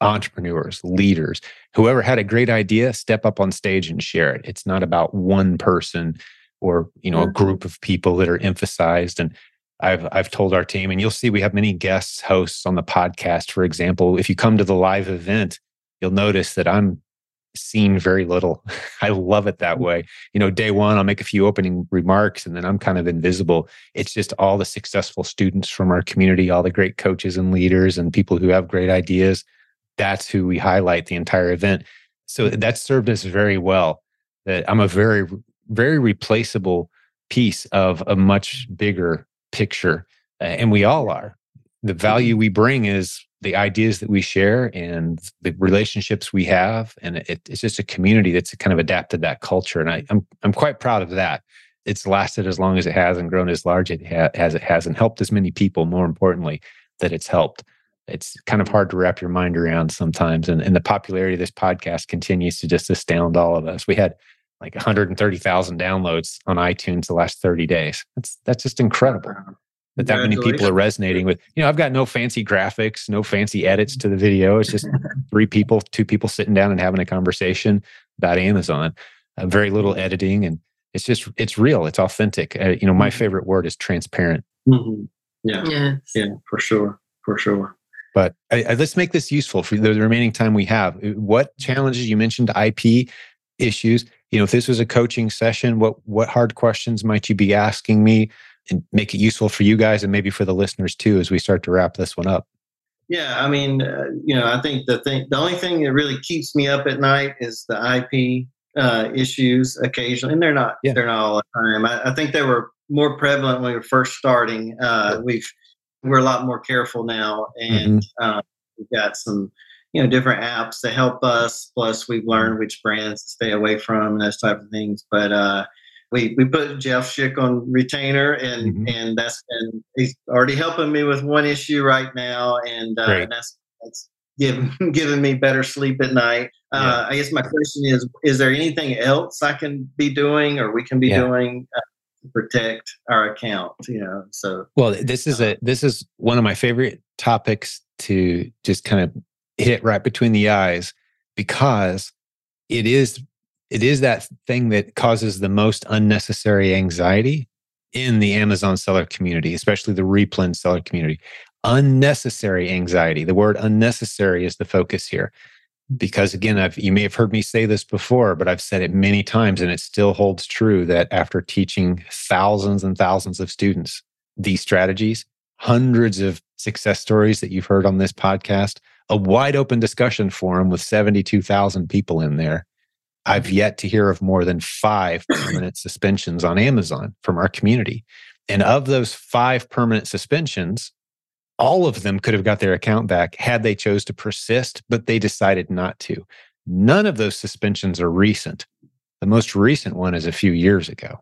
entrepreneurs, leaders, whoever had a great idea, step up on stage and share it. It's not about one person or you know a mm-hmm. group of people that are emphasized and I've I've told our team, and you'll see we have many guests hosts on the podcast. For example, if you come to the live event, you'll notice that I'm seen very little. I love it that mm. way. You know, day one, I'll make a few opening remarks and then I'm kind of invisible. It's just all the successful students from our community, all the great coaches and leaders and people who have great ideas. That's who we highlight the entire event. So mm. that served us very well. That I'm a very, very replaceable piece of a much bigger picture, and we all are. The value mm-hmm. we bring is the ideas that we share and the relationships we have, and it, it's just a community that's kind of adapted that culture. And I, I'm I'm quite proud of that. It's lasted as long as it has and grown as large it ha- as it has, and helped as many people. More importantly, that it's helped it's kind of hard to wrap your mind around sometimes. And, and the popularity of this podcast continues to just astound all of us. We had like 130,000 downloads on iTunes the last 30 days. That's that's just incredible. That that many people are resonating with. You know, I've got no fancy graphics, no fancy edits to the video. It's just three people, two people sitting down and having a conversation about Amazon. Uh, very little editing and it's just it's real it's authentic uh, you know my mm-hmm. favorite word is transparent mm-hmm. yeah yes. yeah for sure for sure but I, I, let's make this useful for the remaining time we have what challenges you mentioned ip issues you know if this was a coaching session what what hard questions might you be asking me and make it useful for you guys and maybe for the listeners too as we start to wrap this one up yeah i mean uh, you know i think the thing the only thing that really keeps me up at night is the ip uh, issues occasionally, and they're not yeah. they're not all the time. I, I, think they were more prevalent when we were first starting. Uh, we've we're a lot more careful now, and mm-hmm. uh, we've got some you know different apps to help us. Plus, we've learned which brands to stay away from and those type of things. But uh, we we put Jeff Schick on retainer, and mm-hmm. and that's been he's already helping me with one issue right now, and, uh, and that's that's giving giving me better sleep at night. Uh, yeah. I guess my question is: Is there anything else I can be doing, or we can be yeah. doing uh, to protect our account? You know, so well, this is a this is one of my favorite topics to just kind of hit right between the eyes because it is it is that thing that causes the most unnecessary anxiety in the Amazon seller community, especially the replen seller community unnecessary anxiety. The word unnecessary is the focus here. Because again, I've, you may have heard me say this before, but I've said it many times, and it still holds true that after teaching thousands and thousands of students these strategies, hundreds of success stories that you've heard on this podcast, a wide open discussion forum with 72,000 people in there. I've yet to hear of more than five permanent suspensions on Amazon from our community. And of those five permanent suspensions, all of them could have got their account back had they chose to persist, but they decided not to. None of those suspensions are recent. The most recent one is a few years ago.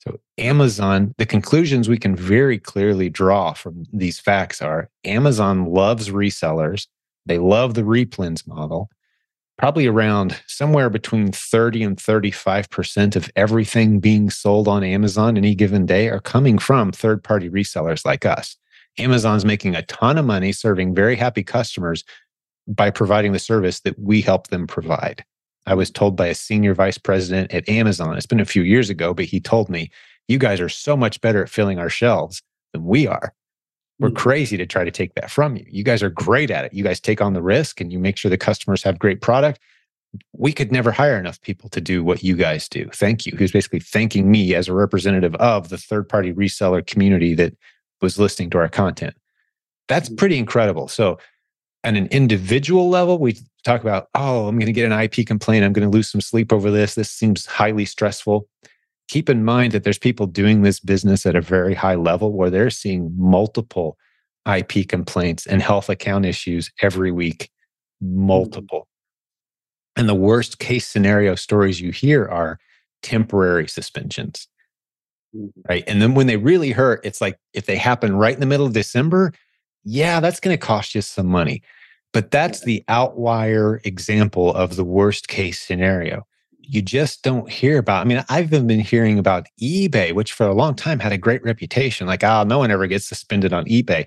So, Amazon, the conclusions we can very clearly draw from these facts are Amazon loves resellers. They love the replens model. Probably around somewhere between 30 and 35% of everything being sold on Amazon any given day are coming from third party resellers like us. Amazon's making a ton of money serving very happy customers by providing the service that we help them provide. I was told by a senior vice president at Amazon, it's been a few years ago, but he told me, You guys are so much better at filling our shelves than we are. We're mm. crazy to try to take that from you. You guys are great at it. You guys take on the risk and you make sure the customers have great product. We could never hire enough people to do what you guys do. Thank you. He's basically thanking me as a representative of the third party reseller community that was listening to our content. That's mm. pretty incredible. So, at an individual level, we talk about, oh, I'm going to get an IP complaint. I'm going to lose some sleep over this. This seems highly stressful. Keep in mind that there's people doing this business at a very high level where they're seeing multiple IP complaints and health account issues every week, mm. multiple. And the worst case scenario stories you hear are temporary suspensions. Mm-hmm. Right. And then when they really hurt, it's like if they happen right in the middle of December, yeah, that's going to cost you some money. But that's the outlier example of the worst case scenario. You just don't hear about. I mean, I've been hearing about eBay, which for a long time had a great reputation. Like, oh, no one ever gets suspended on eBay.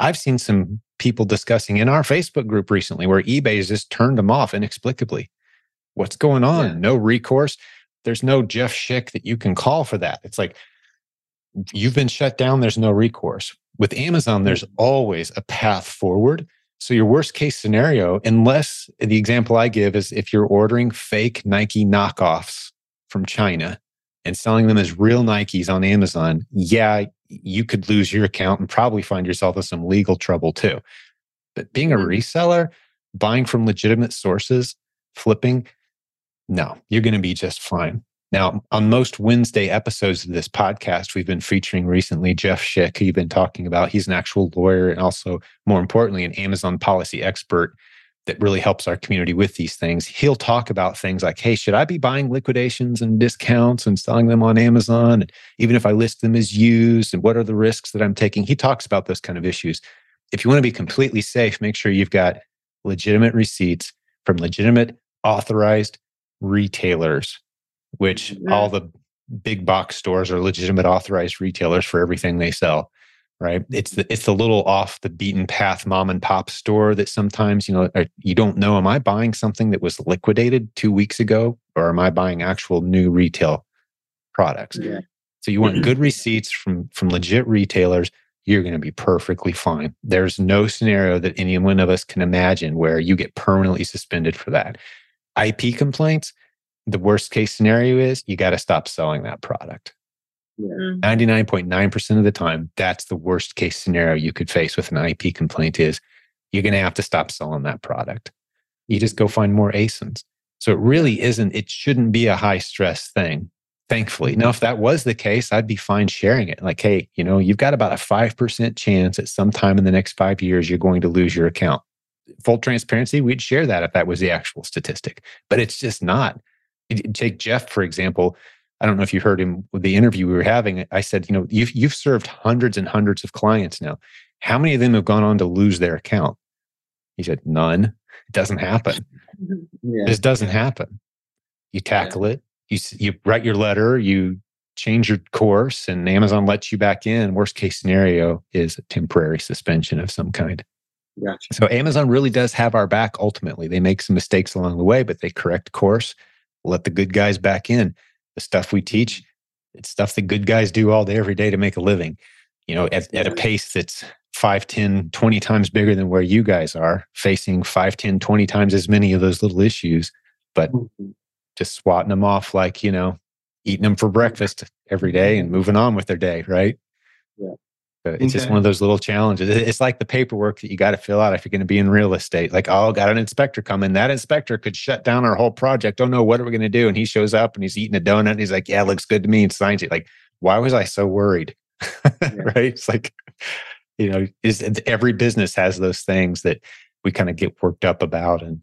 I've seen some people discussing in our Facebook group recently where eBay has just turned them off inexplicably. What's going on? Yeah. No recourse there's no Jeff Schick that you can call for that. It's like you've been shut down, there's no recourse. With Amazon, there's mm-hmm. always a path forward. So, your worst case scenario, unless the example I give is if you're ordering fake Nike knockoffs from China and selling them as real Nikes on Amazon, yeah, you could lose your account and probably find yourself in some legal trouble too. But being a mm-hmm. reseller, buying from legitimate sources, flipping, no, you're going to be just fine. Now, on most Wednesday episodes of this podcast, we've been featuring recently Jeff Schick, who you've been talking about. He's an actual lawyer and also, more importantly, an Amazon policy expert that really helps our community with these things. He'll talk about things like, hey, should I be buying liquidations and discounts and selling them on Amazon? And even if I list them as used, and what are the risks that I'm taking? He talks about those kind of issues. If you want to be completely safe, make sure you've got legitimate receipts from legitimate, authorized retailers, which mm-hmm. all the big box stores are legitimate authorized retailers for everything they sell right it's the it's the little off the beaten path mom and pop store that sometimes you know you don't know am i buying something that was liquidated 2 weeks ago or am i buying actual new retail products. Yeah. So you want good receipts from from legit retailers, you're going to be perfectly fine. There's no scenario that any one of us can imagine where you get permanently suspended for that. IP complaints, the worst case scenario is you got to stop selling that product. Mm. 99.9% of the time, that's the worst case scenario you could face with an IP complaint is you're going to have to stop selling that product. You just go find more ASINs. So it really isn't, it shouldn't be a high stress thing, thankfully. Now, if that was the case, I'd be fine sharing it. Like, hey, you know, you've got about a 5% chance at some time in the next five years, you're going to lose your account. Full transparency, we'd share that if that was the actual statistic, but it's just not. Take Jeff, for example. I don't know if you heard him with the interview we were having. I said, you know, you've, you've served hundreds and hundreds of clients now. How many of them have gone on to lose their account? He said, none. It doesn't happen. Yeah. This doesn't happen. You tackle it. You you write your letter. You change your course, and Amazon lets you back in. Worst case scenario is a temporary suspension of some kind. Gotcha. So Amazon really does have our back. Ultimately, they make some mistakes along the way, but they correct course. Let the good guys back in. The stuff we teach, it's stuff that good guys do all day, every day to make a living. You know, at, at a pace that's 5, 10, 20 times bigger than where you guys are, facing 5, 10, 20 times as many of those little issues, but Mhm. just swatting them off like, you know, eating them for breakfast every day and moving on with their day, right? Yeah. So it's just one of those little challenges. It's like the paperwork that you got to fill out if you're going to be in real estate. Like, oh, got an inspector coming. That inspector could shut down our whole project. Oh no, what are we going to do? And he shows up and he's eating a donut. And he's like, yeah, looks good to me, and signs it. Like, why was I so worried? right? It's like, you know, is every business has those things that we kind of get worked up about, and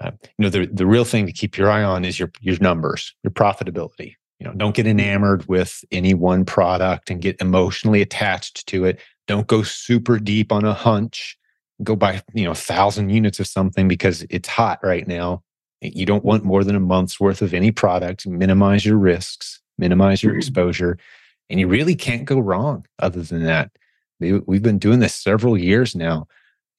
uh, you know, the the real thing to keep your eye on is your your numbers, your profitability. You know, don't get enamored with any one product and get emotionally attached to it. Don't go super deep on a hunch. Go buy, you know, a thousand units of something because it's hot right now. You don't want more than a month's worth of any product. Minimize your risks, minimize your Mhm. exposure, and you really can't go wrong other than that. We- We've been doing this several years now,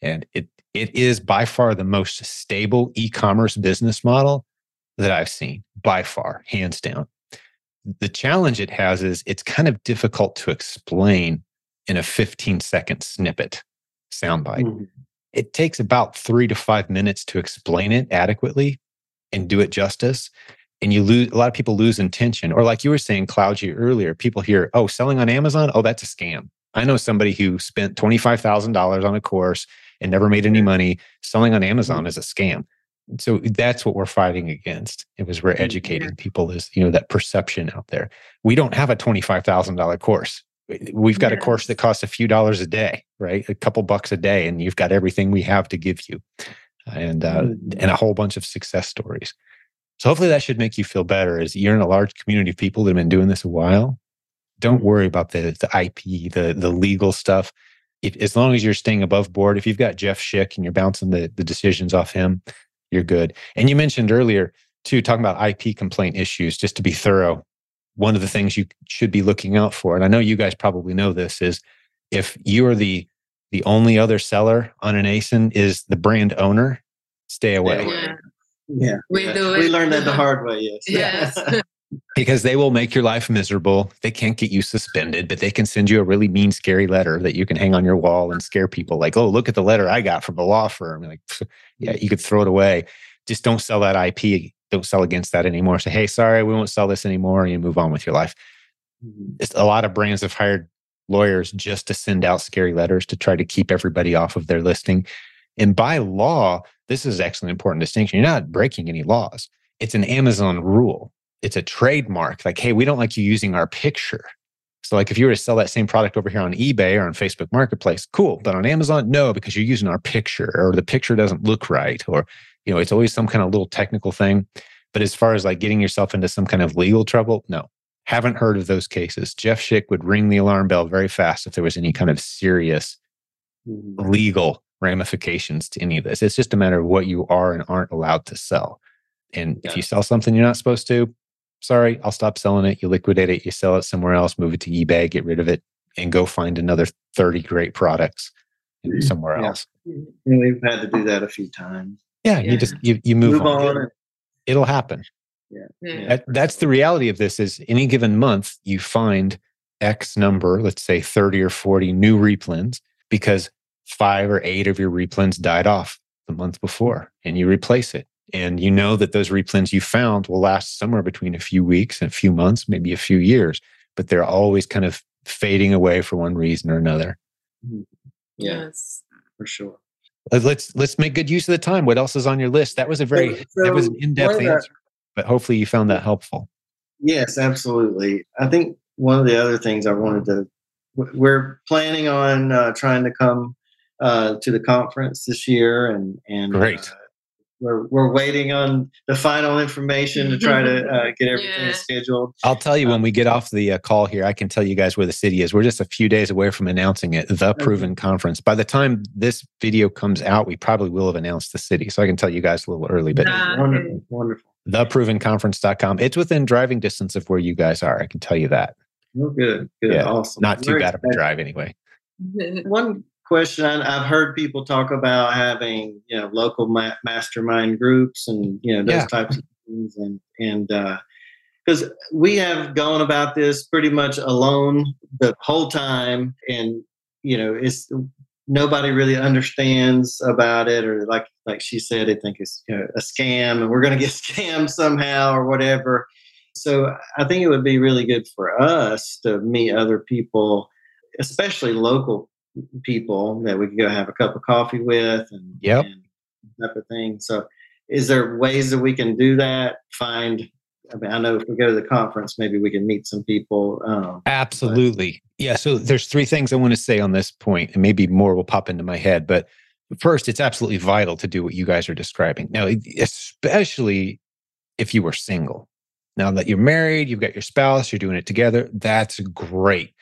and it it is by far the most stable e-commerce business model that I've seen, by far, hands down. The challenge it has is it's kind of difficult to explain in a 15 second snippet soundbite. Mhm. It takes about three to five minutes to explain it adequately and do it justice. And you lose a lot of people lose intention. Or like you were saying, Cloudy, earlier, people hear, oh, selling on Amazon, oh, that's a scam. I know somebody who spent $25,000 on a course and never made any money. Selling on Amazon is a scam. So that's what we're fighting against. It was we're Mhm. educating people is, you know, that perception out there. We don't have a $25,000 course. We've got a course that costs a few dollars a day, right? A couple bucks a day, and you've got everything we have to give you, and uh, Mhm. and a whole bunch of success stories. So hopefully that should make you feel better. As you're in a large community of people that have been doing this a while, don't worry about the the IP, the the legal stuff. If, as long as you're staying above board, if you've got Jeff Schick and you're bouncing the the decisions off him, you're good. And you mentioned earlier too, talking about IP complaint issues. Just to be thorough, one of the things you should be looking out for, and I know you guys probably know this, is if you are the the only other seller on an ASIN is the brand owner, stay away away. Yeah. Yeah. We yeah. do We it. learned that the hard way. Yes. Yes. because they will make your life miserable. They can't get you suspended, but they can send you a really mean, scary letter that you can hang on your wall and scare people like, oh, look at the letter I got from the law firm. Like, yeah, you could throw it away. Just don't sell that IP. Don't sell against that anymore. Say, hey, sorry, we won't sell this anymore. And you move on with your life. Mhm. It's, a lot of brands have hired lawyers just to send out scary letters to try to keep everybody off of their listing. And by law, this is actually an important distinction. You're not breaking any laws. It's an Amazon rule. It's a trademark. Like, hey, we don't like you using our picture. So, like, if you were to sell that same product over here on eBay or on Facebook Marketplace, cool. But on Amazon, no, because you're using our picture or the picture doesn't look right, or you know, it's always some kind of little technical thing. But as far as like getting yourself into some kind of legal trouble, no, haven't heard of those cases. Jeff Schick would ring the alarm bell very fast if there was any kind of serious Mhm. legal ramifications to any of this. It's just a matter of what you are and aren't allowed to sell. And if you sell something you're not supposed to, sorry, I'll stop selling it. You liquidate it, you sell it somewhere else, move it to eBay, get rid of it, and go find another 30 great products mm-hmm. somewhere Yeah. else. Mm-hmm. And we've had to do that a few times. Yeah, you just you you move, Move on. on. It'll, it'll happen. Yeah. Hmm. Yeah. That, that's the reality of this is any given month you find X number, let's say 30 or 40 new replens because five or eight of your replens died off the month before and you replace it. And you know that those replens you found will last somewhere between a few weeks and a few months, maybe a few years, but they're always kind of fading away for one reason or another. Yes. for sure. Let- Let's let's make good use of the time. What else is on your list? That was a very that was an in-depth one of the- answer, but hopefully you found that helpful. Yes, absolutely. I think one of the other things I wanted to, we're planning on uh, trying to come uh, to the conference this year, and and Great. uh, we're we're waiting on the final information to try to uh, get everything Yeah. scheduled. I'll tell you when we get off the uh, call here, I can tell you guys where the city is. We're just a few days away from announcing it, the Proven Conference. By the time this video comes out, we probably will have announced the city. So I can tell you guys a little early, but okay. wonderful, wonderful. theprovenconference.com. It's within driving distance of where you guys are. I can tell you that. Oh, good, good, Yeah, awesome. Not too Very bad of a drive anyway. One question I've heard people talk about having, you know, local ma- mastermind groups and you know those Yeah. types of things, and and uh, because we have gone about this pretty much alone the whole time, and you know, it's nobody really understands about it, or like like she said, they think it's you know, a scam, and we're going to get scammed somehow or whatever. So I think it would be really good for us to meet other people, especially local people that we could go have a cup of coffee with and, Yep. and type of thing. So is there ways that we can do that? Find I mean, I know if we go to the conference, maybe we can meet some people. Um, Absolutely. Yeah. So there's three things I want to say on this point, and maybe more will pop into my head. But first, it's absolutely vital to do what you guys are describing. Now, especially if you were single. Now that you're married, you've got your spouse, you're doing it together, that's great.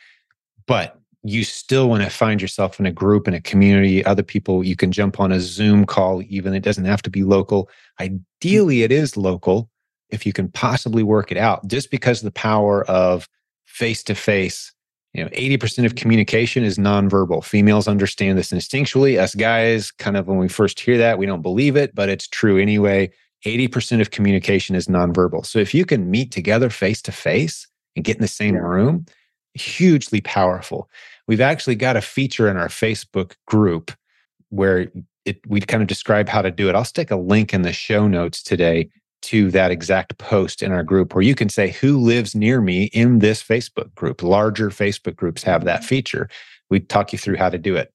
But you still want to find yourself in a group, in a community, other people. You can jump on a Zoom call, even it doesn't have to be local. Ideally, it is local if you can possibly work it out, just because of the power of face to face. You know, 80% of communication is nonverbal. Females understand this instinctually. Us guys, kind of when we first hear that, we don't believe it, but it's true anyway. 80% of communication is nonverbal. So if you can meet together face to face and get in the same room, hugely powerful. We've actually got a feature in our Facebook group where it we kind of describe how to do it. I'll stick a link in the show notes today to that exact post in our group where you can say who lives near me in this Facebook group. Larger Facebook groups have that feature. We talk you through how to do it.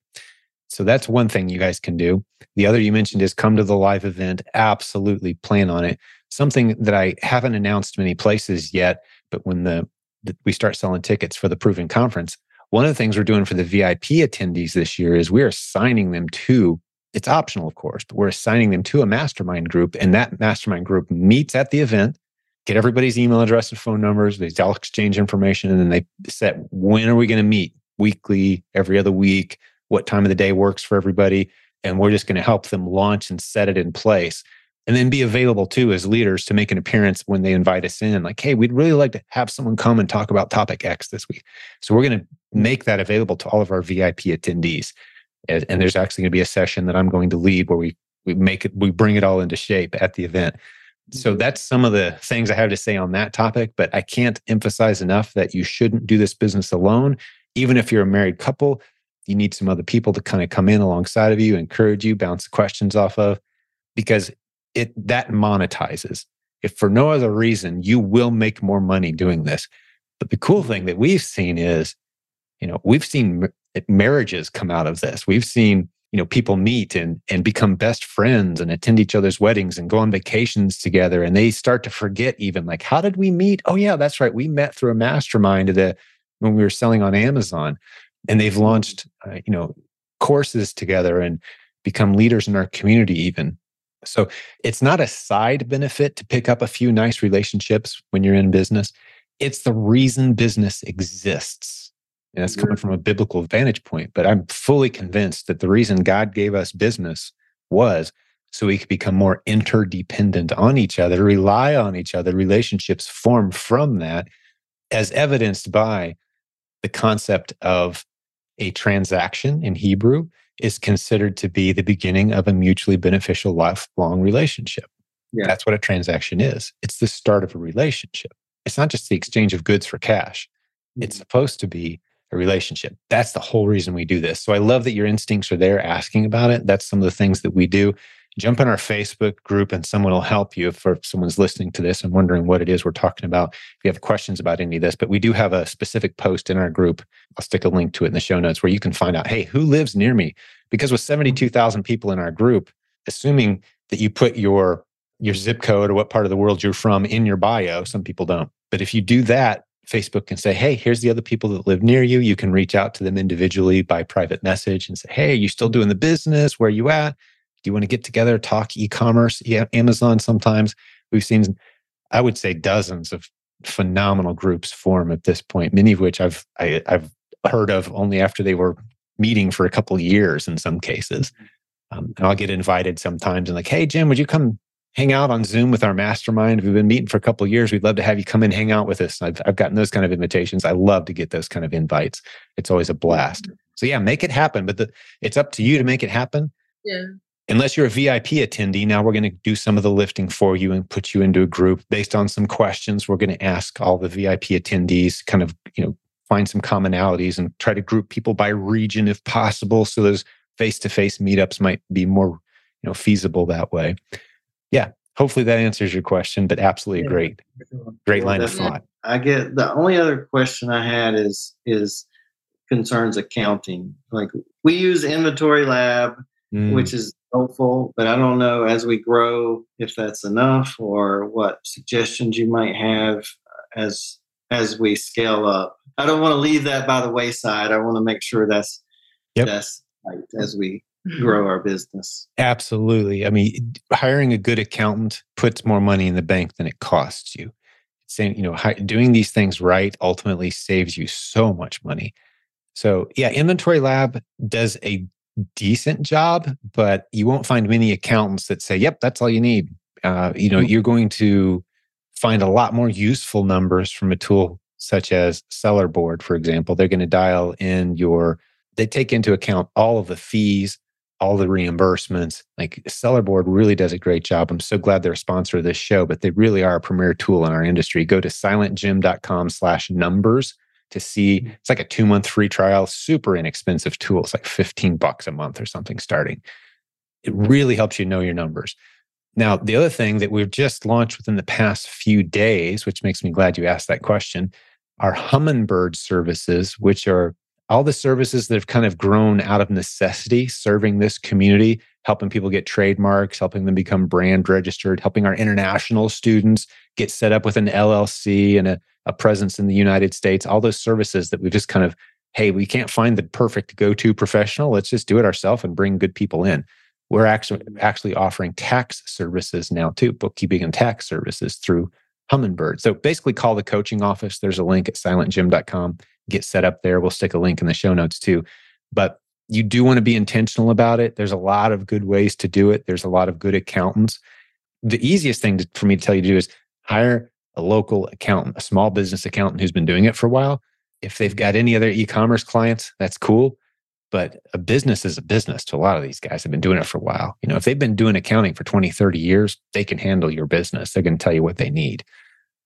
So that's one thing you guys can do. The other you mentioned is come to the live event. Absolutely plan on it. Something that I haven't announced many places yet, but when the, the we start selling tickets for the Proven Conference, one of the things we're doing for the VIP attendees this year is we're assigning them to it's optional, of course, but we're assigning them to a mastermind group. And that mastermind group meets at the event, get everybody's email address and phone numbers. They all exchange information and then they set when are we going to meet weekly, every other week, what time of the day works for everybody. And we're just going to help them launch and set it in place. And then be available too as leaders to make an appearance when they invite us in. Like, hey, we'd really like to have someone come and talk about topic X this week. So we're going to make that available to all of our VIP attendees and, and there's actually going to be a session that I'm going to lead where we we make it we bring it all into shape at the event. So mm-hmm. that's some of the things I have to say on that topic, but I can't emphasize enough that you shouldn't do this business alone. Even if you're a married couple, you need some other people to kind of come in alongside of you, encourage you, bounce questions off of, because it that monetizes. If for no other reason, you will make more money doing this. But the cool thing that we've seen is, you know, we've seen marriages come out of this. We've seen, you know, people meet and and become best friends and attend each other's weddings and go on vacations together. And they start to forget even like, how did we meet? Oh yeah, that's right. We met through a mastermind that when we were selling on Amazon, and they've launched, uh, you know, courses together and become leaders in our community even. So it's not a side benefit to pick up a few nice relationships when you're in business. It's the reason business exists. And that's coming mm-hmm. from a biblical vantage point. But I'm fully convinced that the reason God gave us business was so we could become more interdependent on each other, rely on each other. Relationships form from that, as evidenced by the concept of a transaction in Hebrew is considered to be the beginning of a mutually beneficial lifelong relationship. Yeah. That's what a transaction is. It's the start of a relationship. It's not just the exchange of goods for cash. Mm-hmm. It's supposed to be a relationship. That's the whole reason we do this. So I love that your instincts are there asking about it. That's some of the things that we do. Jump in our Facebook group and someone will help you if someone's listening to this and wondering what it is we're talking about. If you have questions about any of this, but we do have a specific post in our group. I'll stick a link to it in the show notes where you can find out, hey, who lives near me? Because with mm-hmm. 72,000 people in our group, assuming that you put your your zip code or what part of the world you're from in your bio, some people don't. But if you do that, Facebook can say, hey, here's the other people that live near you. You can reach out to them individually by private message and say, hey, are you still doing the business? Where are you at? Do you want to get together, talk e commerce? Yeah, Amazon sometimes. We've seen, I would say, dozens of phenomenal groups form at this point, many of which I've I, have i have heard of only after they were meeting for a couple of years in some cases. Um, and I'll get invited sometimes and like, hey, Jim, would you come hang out on Zoom with our mastermind. We've been meeting for a couple of years. We'd love to have you come and hang out with us. I've, I've gotten those kind of invitations. I love to get those kind of invites. It's always a blast. So yeah, make it happen. But the, it's up to you to make it happen. Yeah. Unless you're a VIP attendee, now we're going to do some of the lifting for you and put you into a group based on some questions. We're going to ask all the VIP attendees, kind of, you know, find some commonalities and try to group people by region if possible. So those face-to-face meetups might be more, you know, feasible that way yeah, hopefully that answers your question, but absolutely yeah. great, great line of thought. I get the only other question I had is is concerns accounting. Like we use Inventory Lab, mm. which is helpful, but I don't know as we grow if that's enough or what suggestions you might have as as we scale up. I don't want to leave that by the wayside. I want to make sure that's yep. that's right as we grow our business. Absolutely. I mean, hiring a good accountant puts more money in the bank than it costs you. Saying, you know, doing these things right ultimately saves you so much money. So, yeah, Inventory Lab does a decent job, but you won't find many accountants that say, yep, that's all you need. Uh, you know, mm-hmm. you're going to find a lot more useful numbers from a tool such as Sellerboard, for example. They're going to dial in your, they take into account all of the fees, all the reimbursements. Like Sellerboard really does a great job. I'm so glad they're a sponsor of this show, but they really are a premier tool in our industry. Go to silentjim.com slash numbers to see mm-hmm. it's like a two month free trial, super inexpensive tool. It's like 15 bucks a month or something starting. It really helps you know your numbers. Now, the other thing that we've just launched within the past few days, which makes me glad you asked that question, are Humminbird services, which are all the services that have kind of grown out of necessity serving this community helping people get trademarks helping them become brand registered helping our international students get set up with an llc and a, a presence in the united states all those services that we've just kind of hey we can't find the perfect go-to professional let's just do it ourselves and bring good people in we're actually actually offering tax services now too bookkeeping and tax services through humminbird so basically call the coaching office there's a link at silentjim.com get set up there. We'll stick a link in the show notes too. But you do want to be intentional about it. There's a lot of good ways to do it. There's a lot of good accountants. The easiest thing to, for me to tell you to do is hire a local accountant, a small business accountant who's been doing it for a while. If they've got any other e-commerce clients, that's cool. But a business is a business to a lot of these guys They've been doing it for a while. You know, if they've been doing accounting for 20, 30 years, they can handle your business. They're going to tell you what they need.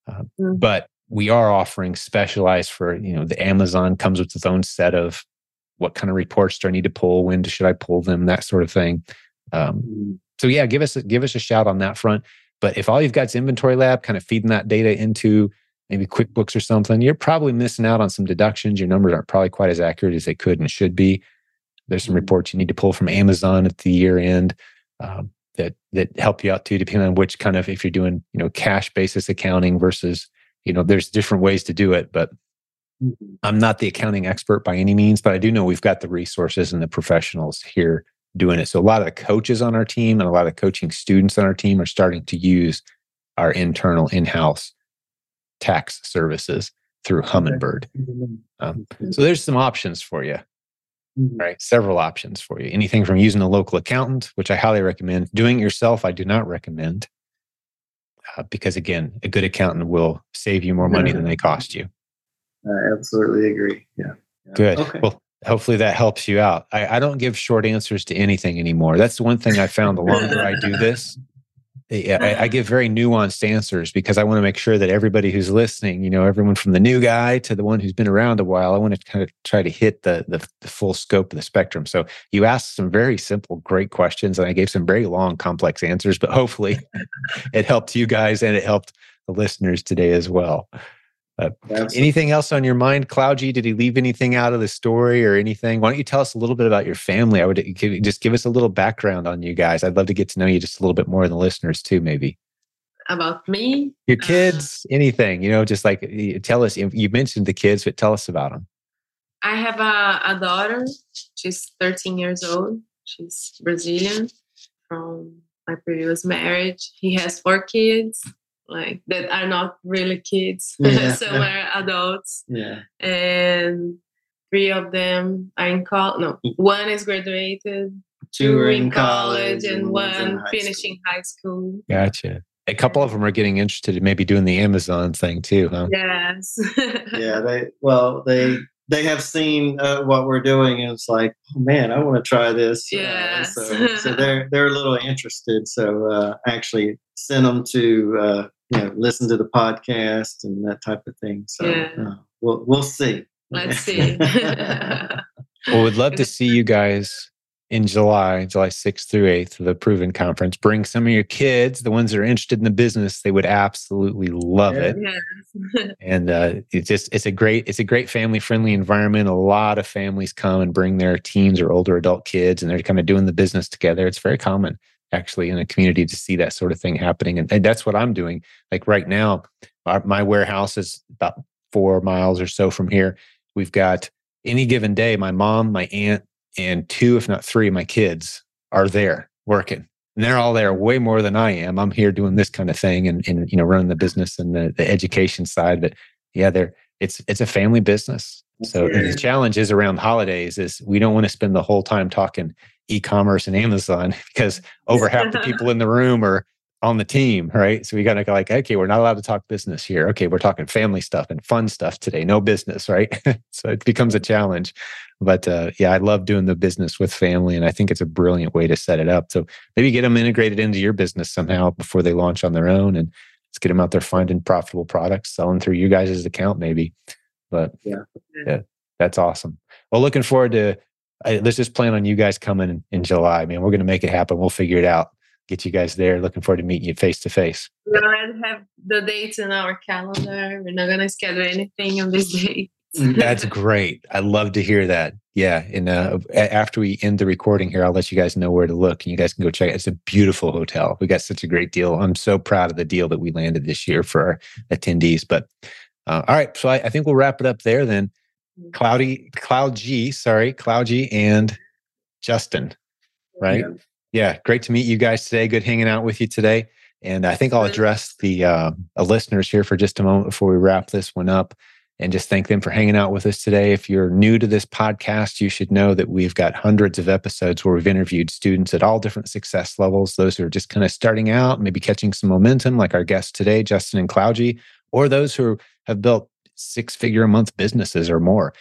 Uh, mm-hmm. But we are offering specialized for you know the amazon comes with its own set of what kind of reports do i need to pull when should i pull them that sort of thing um, mm-hmm. so yeah give us a, give us a shout on that front but if all you've got is inventory lab kind of feeding that data into maybe quickbooks or something you're probably missing out on some deductions your numbers aren't probably quite as accurate as they could and should be there's some mm-hmm. reports you need to pull from amazon at the year end um, that that help you out too depending on which kind of if you're doing you know cash basis accounting versus you know there's different ways to do it but mm-hmm. i'm not the accounting expert by any means but i do know we've got the resources and the professionals here doing it so a lot of the coaches on our team and a lot of coaching students on our team are starting to use our internal in-house tax services through humminbird um, so there's some options for you mm-hmm. right several options for you anything from using a local accountant which i highly recommend doing it yourself i do not recommend uh, because again, a good accountant will save you more money than they cost you. I absolutely agree. Yeah. yeah. Good. Okay. Well, hopefully that helps you out. I, I, don't give short answers to anything anymore. That's the one thing I found the longer I do this, I, I, give very nuanced answers because I want to make sure that everybody who's listening, you know, everyone from the new guy to the one who's been around a while, I want to kind of try to hit the, the, the full scope of the spectrum. So you asked some very simple, great questions, and I gave some very long, complex answers. But hopefully, it helped you guys and it helped the listeners today as well. Uh, anything else on your mind, Cloudy? Did he leave anything out of the story or anything? Why don't you tell us a little bit about your family? I would just give us a little background on you guys. I'd love to get to know you just a little bit more than the listeners too, maybe. About me, your uh, kids, uh, anything you know, just like tell us. You mentioned the kids, but tell us about them. I have a, a daughter. She's 13 years old. She's Brazilian from my previous marriage. He has four kids like that are not really kids yeah. some are adults. Yeah. And three of them are in college no one is graduated two are in college, college and one high finishing school. high school. Gotcha. A couple of them are getting interested in maybe doing the amazon thing too huh? Yes. Yeah they well they they have seen uh, what we're doing and it's like oh man i want to try this. Yeah uh, so, so they're they're a little interested so uh, actually sent them to uh, you know listen to the podcast and that type of thing. So yeah. uh, we'll we'll see. Let's see. well, we'd love to see you guys in July, July 6th through 8th, the Proven Conference. Bring some of your kids, the ones that are interested in the business. They would absolutely love it. Yes. and uh, it's just it's a great it's a great family friendly environment. A lot of families come and bring their teens or older adult kids, and they're kind of doing the business together. It's very common actually in a community to see that sort of thing happening. And, and that's what I'm doing. Like right now, our, my warehouse is about four miles or so from here. We've got any given day, my mom, my aunt, and two, if not three, of my kids are there working. And they're all there way more than I am. I'm here doing this kind of thing and, and you know, running the business and the, the education side. But yeah, they're it's it's a family business. So the challenge is around holidays is we don't want to spend the whole time talking e-commerce and Amazon because over half the people in the room are on the team, right? So we got to go like, okay, we're not allowed to talk business here. Okay, we're talking family stuff and fun stuff today. No business, right? so it becomes a challenge. But uh, yeah, I love doing the business with family, and I think it's a brilliant way to set it up. So maybe get them integrated into your business somehow before they launch on their own, and let's get them out there finding profitable products, selling through you guys' account, maybe. But yeah, yeah, that's awesome. Well, looking forward to I, let's just plan on you guys coming in July, man. We're going to make it happen. We'll figure it out. Get you guys there. Looking forward to meeting you face to face. We already have the dates in our calendar. We're not going to schedule anything on this date. That's great. I love to hear that. Yeah. And uh, after we end the recording here, I'll let you guys know where to look and you guys can go check it. It's a beautiful hotel. We got such a great deal. I'm so proud of the deal that we landed this year for our attendees. But uh, all right. So I, I think we'll wrap it up there then. Cloudy, Cloud G, sorry, Cloud G and Justin, right? Yeah. yeah. great to meet you guys today. Good hanging out with you today. And I think I'll address the uh, listeners here for just a moment before we wrap this one up and just thank them for hanging out with us today. If you're new to this podcast, you should know that we've got hundreds of episodes where we've interviewed students at all different success levels, those who are just kind of starting out, maybe catching some momentum, like our guest today, Justin and Cloudy, or those who have built six figure a month businesses or more.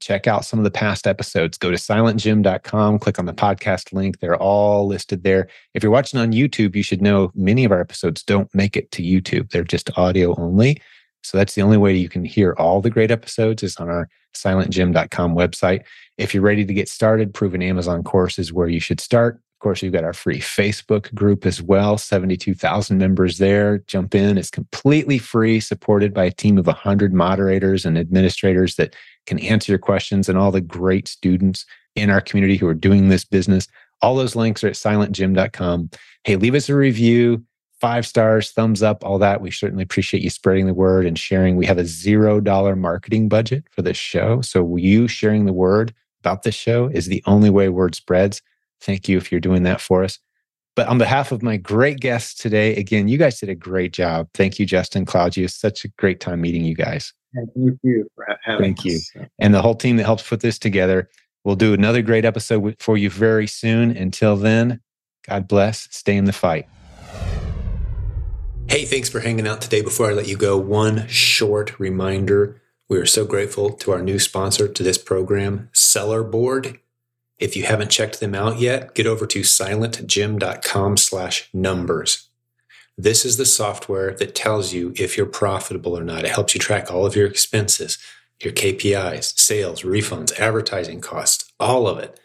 Check out some of the past episodes. Go to silentjim.com, click on the podcast link. They're all listed there. If you're watching on YouTube, you should know many of our episodes don't make it to YouTube, they're just audio only. So that's the only way you can hear all the great episodes is on our silentjim.com website. If you're ready to get started, Proven Amazon course is where you should start course, we've got our free Facebook group as well, 72,000 members there. Jump in. It's completely free, supported by a team of 100 moderators and administrators that can answer your questions and all the great students in our community who are doing this business. All those links are at silentjim.com. Hey, leave us a review, five stars, thumbs up, all that. We certainly appreciate you spreading the word and sharing. We have a zero dollar marketing budget for this show. So, you sharing the word about this show is the only way word spreads. Thank you if you're doing that for us. But on behalf of my great guests today, again, you guys did a great job. Thank you, Justin, Claudia. Such a great time meeting you guys. Thank you for having Thank us. you. And the whole team that helps put this together. We'll do another great episode for you very soon. Until then, God bless. Stay in the fight. Hey, thanks for hanging out today. Before I let you go, one short reminder. We are so grateful to our new sponsor to this program, Sellerboard. If you haven't checked them out yet, get over to silentjim.com slash numbers. This is the software that tells you if you're profitable or not. It helps you track all of your expenses, your KPIs, sales, refunds, advertising costs, all of it.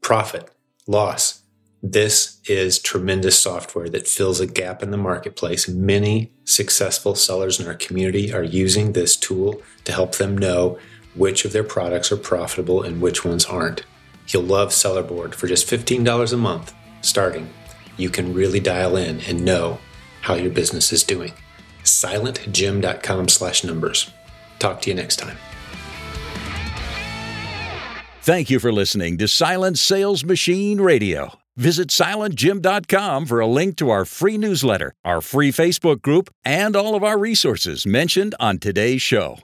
Profit, loss. This is tremendous software that fills a gap in the marketplace. Many successful sellers in our community are using this tool to help them know which of their products are profitable and which ones aren't. You'll love Sellerboard for just $15 a month starting. You can really dial in and know how your business is doing. SilentJim.com slash numbers. Talk to you next time. Thank you for listening to Silent Sales Machine Radio. Visit silentjim.com for a link to our free newsletter, our free Facebook group, and all of our resources mentioned on today's show.